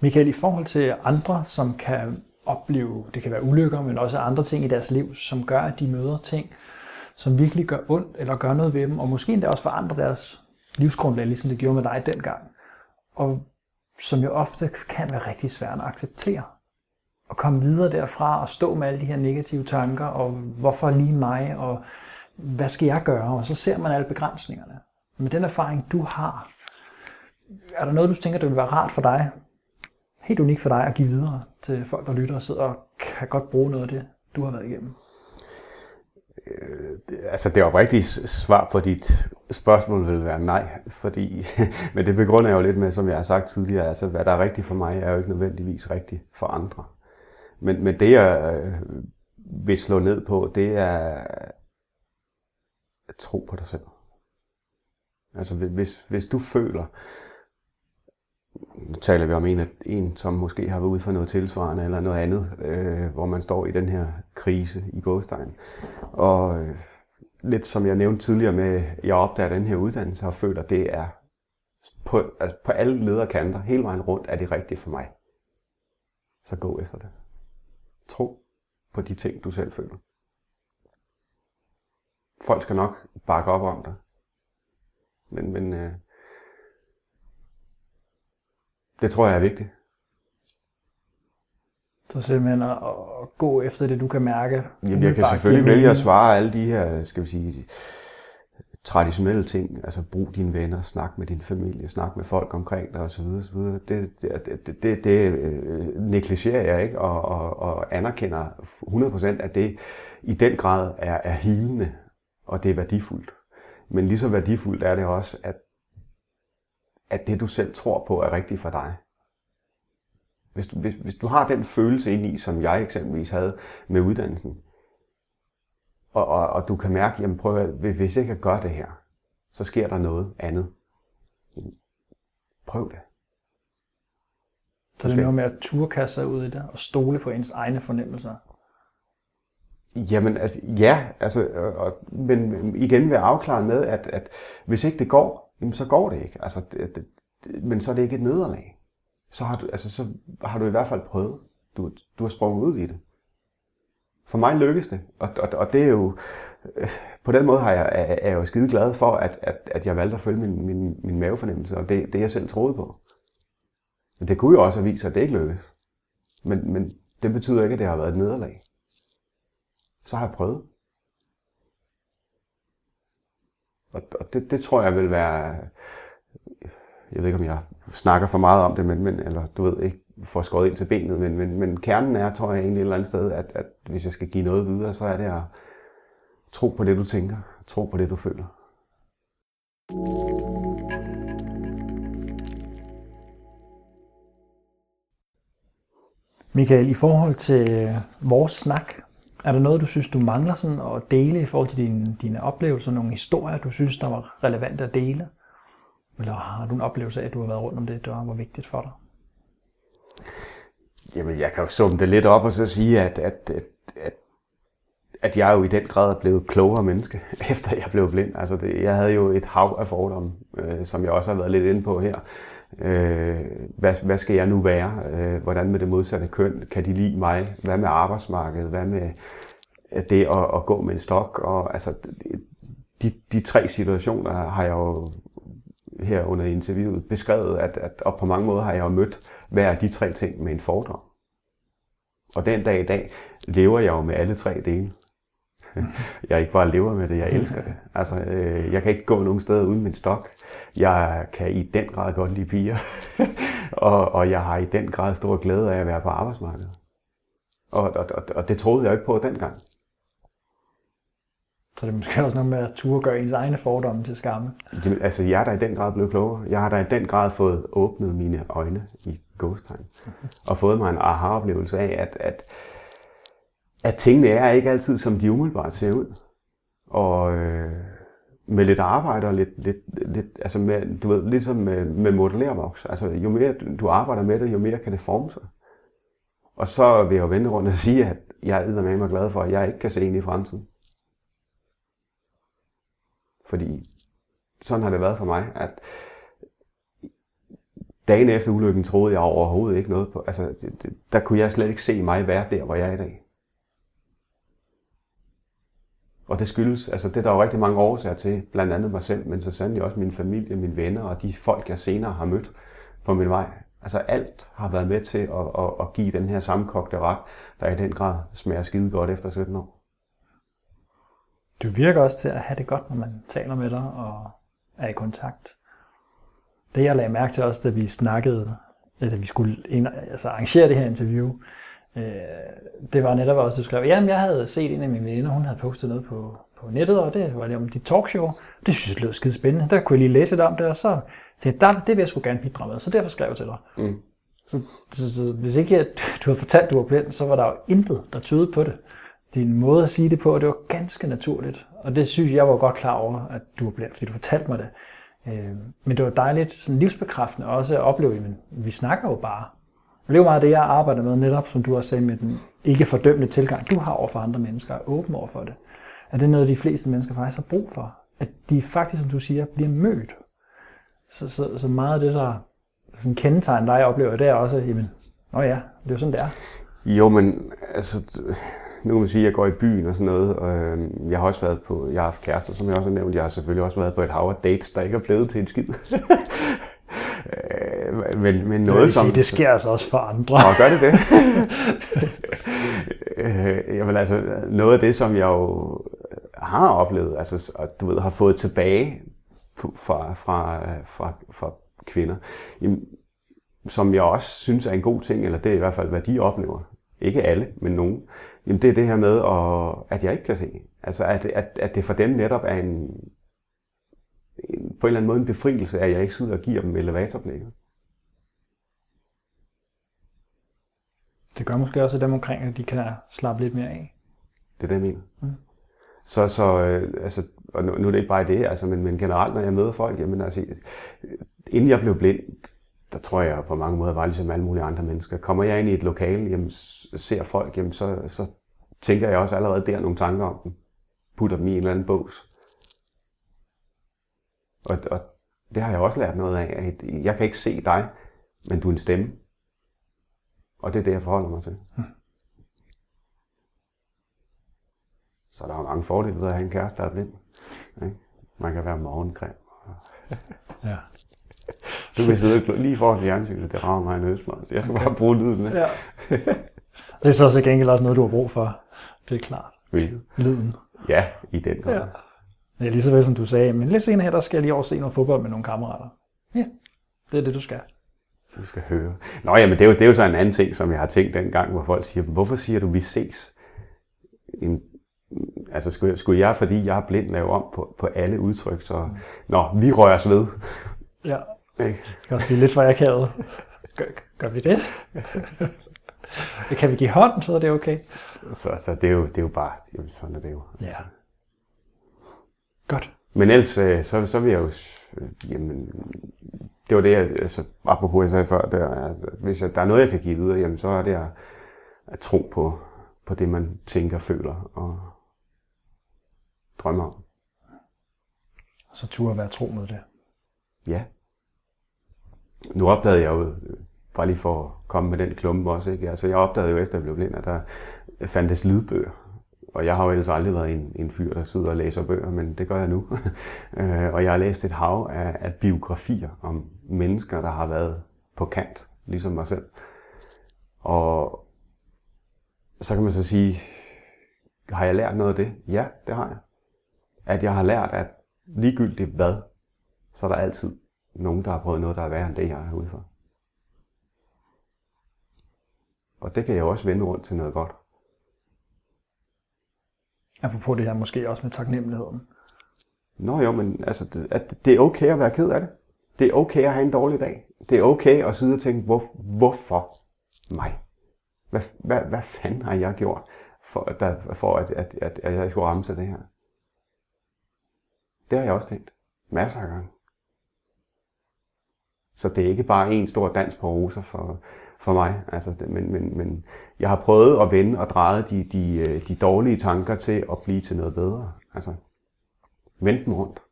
Michael, i forhold til andre, som kan opleve, det kan være ulykker, men også andre ting i deres liv, som gør, at de møder ting, som virkelig gør ondt, eller gør noget ved dem, og måske endda også forandrer deres livsgrundlag, ligesom det gjorde med dig dengang. Og som jo ofte kan være rigtig svært at acceptere. Og komme videre derfra og stå med alle de her negative tanker, og hvorfor lige mig, og hvad skal jeg gøre? Og så ser man alle begrænsningerne. Med den erfaring, du har, er der noget, du tænker, det vil være rart for dig, helt unikt for dig at give videre til folk, der lytter og sidder og kan godt bruge noget af det, du har været igennem? Øh, altså det oprigtige svar på dit spørgsmål vil være nej, fordi, men det begrunder jeg jo lidt med, som jeg har sagt tidligere, altså hvad der er rigtigt for mig, er jo ikke nødvendigvis rigtigt for andre. Men, men det jeg øh, vil slå ned på, det er at tro på dig selv. Altså hvis, hvis du føler, nu taler vi om en, en, som måske har været ude for noget tilsvarende eller noget andet, øh, hvor man står i den her krise i gåstegn. Og øh, lidt som jeg nævnte tidligere med, jeg opdager den her uddannelse og føler, at det er på, altså på alle lederkanter, hele vejen rundt, er det rigtigt for mig. Så gå efter det. Tro på de ting, du selv føler. Folk skal nok bakke op om dig. Men, men øh, det tror jeg er vigtigt. Så simpelthen at, at gå efter det, du kan mærke. Jamen, jeg kan selvfølgelig vælge at mening. svare alle de her, skal vi sige, traditionelle ting. Altså brug dine venner, snak med din familie, snak med folk omkring dig osv. osv. Det, det, det, det, det øh, negligerer jeg ikke og, og, og anerkender 100% at det i den grad er, er hilende, og det er værdifuldt. Men lige så værdifuldt er det også, at, at det du selv tror på er rigtigt for dig. Hvis du, hvis, hvis du har den følelse ind i, som jeg eksempelvis havde med uddannelsen, og, og, og du kan mærke, jamen prøv at, hvis- ikke jeg gør det her, så sker der noget andet. Prøv det. Så det er noget med at turde kaste sig ud i det, og stole på ens egne fornemmelser. Jamen, altså, ja, altså, og, men igen være afklaret med, at, at hvis ikke det går, jamen, så går det ikke. Altså, det, det, det, men så er det ikke et nederlag. Så har, du, altså, så har du i hvert fald prøvet. Du, du har sprunget ud i det. For mig lykkes det, og, og, og det er jo, øh, på den måde har jeg, er, er jeg jo skide glad for, at, at, at jeg valgte at følge min, min, min mavefornemmelse, og det, det jeg selv troede på. Men det kunne jo også have vist sig, at det ikke lykkes. Men, men det betyder ikke, at det har været et nederlag. Så har jeg prøvet. Og, og det, det tror jeg vil være, jeg ved ikke om jeg snakker for meget om det, men, men eller du ved ikke, får skåret ind til benet, men, men, men kernen er, tror jeg egentlig et eller andet sted, at, at hvis jeg skal give noget videre, så er det at tro på det, du tænker, tro på det, du føler. Michael, i forhold til vores snak, er der noget, du synes, du mangler sådan at dele i forhold til dine, dine oplevelser, nogle historier, du synes, der var relevante at dele? Eller har du en oplevelse af, at du har været rundt om det, der var vigtigt for dig? Jamen, jeg kan jo summe det lidt op og så sige, at, at, at, at, at jeg er jo i den grad er blevet klogere menneske, efter jeg blev blind. Altså, det, jeg havde jo et hav af fordomme, øh, som jeg også har været lidt inde på her. Øh, hvad, hvad skal jeg nu være? Øh, hvordan med det modsatte køn? Kan de lide mig? Hvad med arbejdsmarkedet? Hvad med øh, det at, at gå med en stok? Og, altså, de, de tre situationer har jeg jo her under interviewet beskrevet, at, at, og på mange måder har jeg jo mødt hver af de tre ting med en fordrag. Og den dag i dag lever jeg jo med alle tre dele. Jeg ikke bare lever med det, jeg elsker det. Altså, øh, jeg kan ikke gå nogen steder uden min stok. Jeg kan i den grad godt lide piger. og, og jeg har i den grad stor glæde af at være på arbejdsmarkedet. Og, og, og, og det troede jeg ikke på dengang. Så det er måske også noget med at turde gøre ens egne fordomme til skamme. Jamen, altså, jeg er da i den grad blevet klogere. Jeg har da i den grad fået åbnet mine øjne i time. Og fået mig en aha-oplevelse af, at, at, at tingene er ikke altid, som de umiddelbart ser ud. Og øh, med lidt arbejde og lidt, lidt, lidt altså med, du ved, ligesom med, med modellervoks. Altså, jo mere du arbejder med det, jo mere kan det forme sig. Og så vil jeg jo vende rundt og sige, at jeg er med mig glad for, at jeg ikke kan se ind i fremtiden. Fordi sådan har det været for mig, at dagen efter ulykken troede jeg overhovedet ikke noget på. Altså, det, det, der kunne jeg slet ikke se mig være der, hvor jeg er i dag. Og det skyldes, altså det er der jo rigtig mange årsager til, blandt andet mig selv, men så sandelig også min familie, mine venner og de folk, jeg senere har mødt på min vej. Altså alt har været med til at, at, at give den her sammenkogte ret, der i den grad smager skide godt efter 17 år. Du virker også til at have det godt, når man taler med dig og er i kontakt. Det jeg lagde mærke til også, da vi snakkede, eller vi skulle altså arrangere det her interview, øh, det var netop også, du skrev, jamen jeg havde set en af mine venner, hun havde postet noget på, på nettet, og det var det om dit talkshow. Det synes jeg lød skide spændende. Der kunne jeg lige læse lidt om det, og så tænkte jeg, der, det vil jeg sgu gerne bidrage med, så derfor skrev jeg til dig. Mm. Så, så, så hvis ikke at du havde fortalt, at du var blind, så var der jo intet, der tydede på det. Din måde at sige det på, det var ganske naturligt. Og det synes jeg, jeg var godt klar over, at du var blind, fordi du fortalte mig det. Øh, Men det var dejligt, sådan livsbekræftende også at opleve, at vi snakker jo bare. Og det er jo meget det, jeg arbejder med netop, som du også sagde, med den ikke fordømmende tilgang, du har over for andre mennesker, er åben over for det. At det er noget, de fleste mennesker faktisk har brug for. At de faktisk, som du siger, bliver mødt. Så, så, så meget af det, der sådan kendetegn dig oplever, det er også, jamen, nå ja, det er jo sådan, det er. Jo, men altså, nu kan man sige, at jeg går i byen og sådan noget. Og, øhm, jeg har også været på, jeg har haft kærester, som jeg også har nævnt. Jeg har selvfølgelig også været på et hav af dates, der ikke er blevet til en skid. Øh, men, men Noget, noget, sige, som... det sker altså også for andre. Og gør det det? Øh, Jamen altså, noget af det, som jeg jo har oplevet, altså, og du ved, har fået tilbage fra, fra, fra, fra kvinder, jamen, som jeg også synes er en god ting, eller det er i hvert fald, hvad de oplever. Ikke alle, men nogen. Jamen, det er det her med, at, at jeg ikke kan se. Altså, at, at, at det for dem netop er en, en, på en eller anden måde en befrielse, at jeg ikke sidder og giver dem elevatorblikket. Det gør måske også dem omkring, at de kan slappe lidt mere af. Det er det, jeg mener. Mm. Så, så øh, altså, og nu, nu er det ikke bare det, altså, men, men generelt, når jeg møder folk, jamen, altså, inden jeg blev blind, der tror jeg på mange måder var ligesom alle mulige andre mennesker. Kommer jeg ind i et lokale, jamen, ser folk, jamen, så, så tænker jeg også allerede der nogle tanker om dem. Putter dem i en eller anden bås. Og, og det har jeg også lært noget af. At jeg kan ikke se dig, men du er en stemme. Og det er det, jeg forholder mig til. Så der er jo mange fordele ved at have en kæreste, der er blind. Ikke? Man kan være morgencreme. Ja. Du kan sidde lige foran fjernsynet, det rager mig en øsblomst. Jeg skal bare bruge lyden. ja. Det er så til gengæld også noget, du har brug for. Det er klart. Hvilket? Lyden. Ja, i den grad. Ja. Ja, lige så vel som du sagde, men lidt senere her, der skal jeg lige over se noget fodbold med nogle kammerater. Ja, det er det, du skal. Vi skal høre. Nå ja, men det er, jo, det er jo så en anden ting, som jeg har tænkt dengang, hvor folk siger, hvorfor siger du, vi ses? En, altså skulle, jeg- skulle jeg, fordi jeg er blind, lave om på, på alle udtryk, så nå, vi rører os ved. Ja, Ikke? det kan også blive lidt for akavet. Gør, gør vi det? kan vi give hånd, så er det okay. Så, så det, er jo, det er jo bare, sådan er det jo. Ja. Godt. Men ellers, øh, så, så vil jeg jo, øh, jamen, det var det, jeg, altså, apropos jeg sagde før, der, at hvis jeg, der er noget, jeg kan give videre, jamen, så er det at, at tro på, på det, man tænker, føler og drømmer om. Så turde være tro mod det. Ja. Nu opdagede jeg jo, bare lige for at komme med den klumpe også, ikke? Altså, jeg opdagede jo efter jeg blev blind, at der fandtes lydbøger. Og jeg har jo ellers aldrig været en, en fyr, der sidder og læser bøger, men det gør jeg nu. Øh, og jeg har læst et hav af, af biografier om mennesker, der har været på kant, ligesom mig selv. Og så kan man så sige, har jeg lært noget af det? Ja, det har jeg. At jeg har lært, at ligegyldigt hvad, så er der altid nogen, der har prøvet noget, der er værre end det, jeg er ude for. Og det kan jeg også vende rundt til noget godt. Apropos det her måske også med taknemmeligheden. Nå jo, men altså, det, at det er okay at være ked af det. Det er okay at have en dårlig dag. Det er okay at sidde og tænke, hvor, hvorfor mig? Hvad, hvad, hvad fanden har jeg gjort, for, der, for at, at, at, at jeg skulle ramme sig det her? Det har jeg også tænkt. Masser af gange. Så det er ikke bare en stor dans på roser for, for mig. Altså, men, men, men jeg har prøvet at vende og dreje de, de, øh, de dårlige tanker til at blive til noget bedre. Altså, vend dem rundt.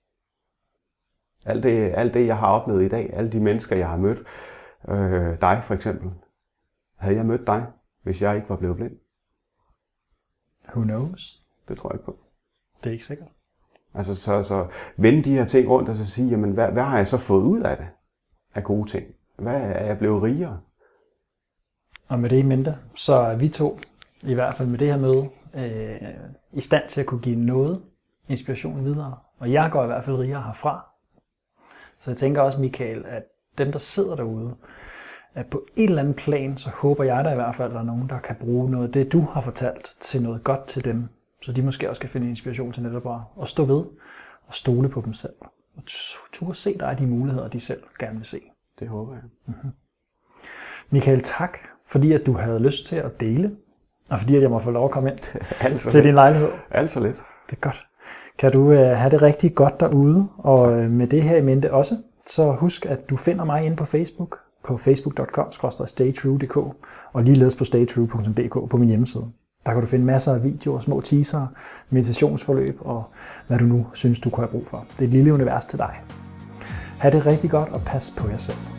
Alt det, alt det, jeg har oplevet i dag, alle de mennesker, jeg har mødt, øh, dig for eksempel, havde jeg mødt dig, hvis jeg ikke var blevet blind? Who knows? Det tror jeg ikke på. Det er ikke sikkert. Altså, så, så vende de her ting rundt og så sige, jamen, hvad, hvad har jeg så fået ud af det? Af gode ting. Hvad er jeg blevet rigere? Og med det i mente, så er vi to, i hvert fald med det her møde, øh, i stand til at kunne give noget inspiration videre. Og jeg går i hvert fald rigere herfra. Så jeg tænker også, Michael, at dem, der sidder derude, at på et eller andet plan, så håber jeg da i hvert fald, at der er nogen, der kan bruge noget af det, du har fortalt, til noget godt til dem. Så de måske også kan finde inspiration til netop at, at stå ved og stole på dem selv. Og turde se dig de muligheder, de selv gerne vil se. Det håber jeg. Michael, tak, fordi at du havde lyst til at dele, og fordi at jeg må få lov at komme ind Altså, til din lejlighed. altså lidt. Det er godt. Kan du øh, have det rigtig godt derude, og øh, med det her i mente også, så husk, at du finder mig inde på Facebook, på facebook.com-staytrue.dk, og ligeledes på staytrue.dk på min hjemmeside. Der kan du finde masser af videoer, små teaser, meditationsforløb og hvad du nu synes, du kunne have brug for. Det er et lille univers til dig. Ha' det rigtig godt, og pas på jer selv.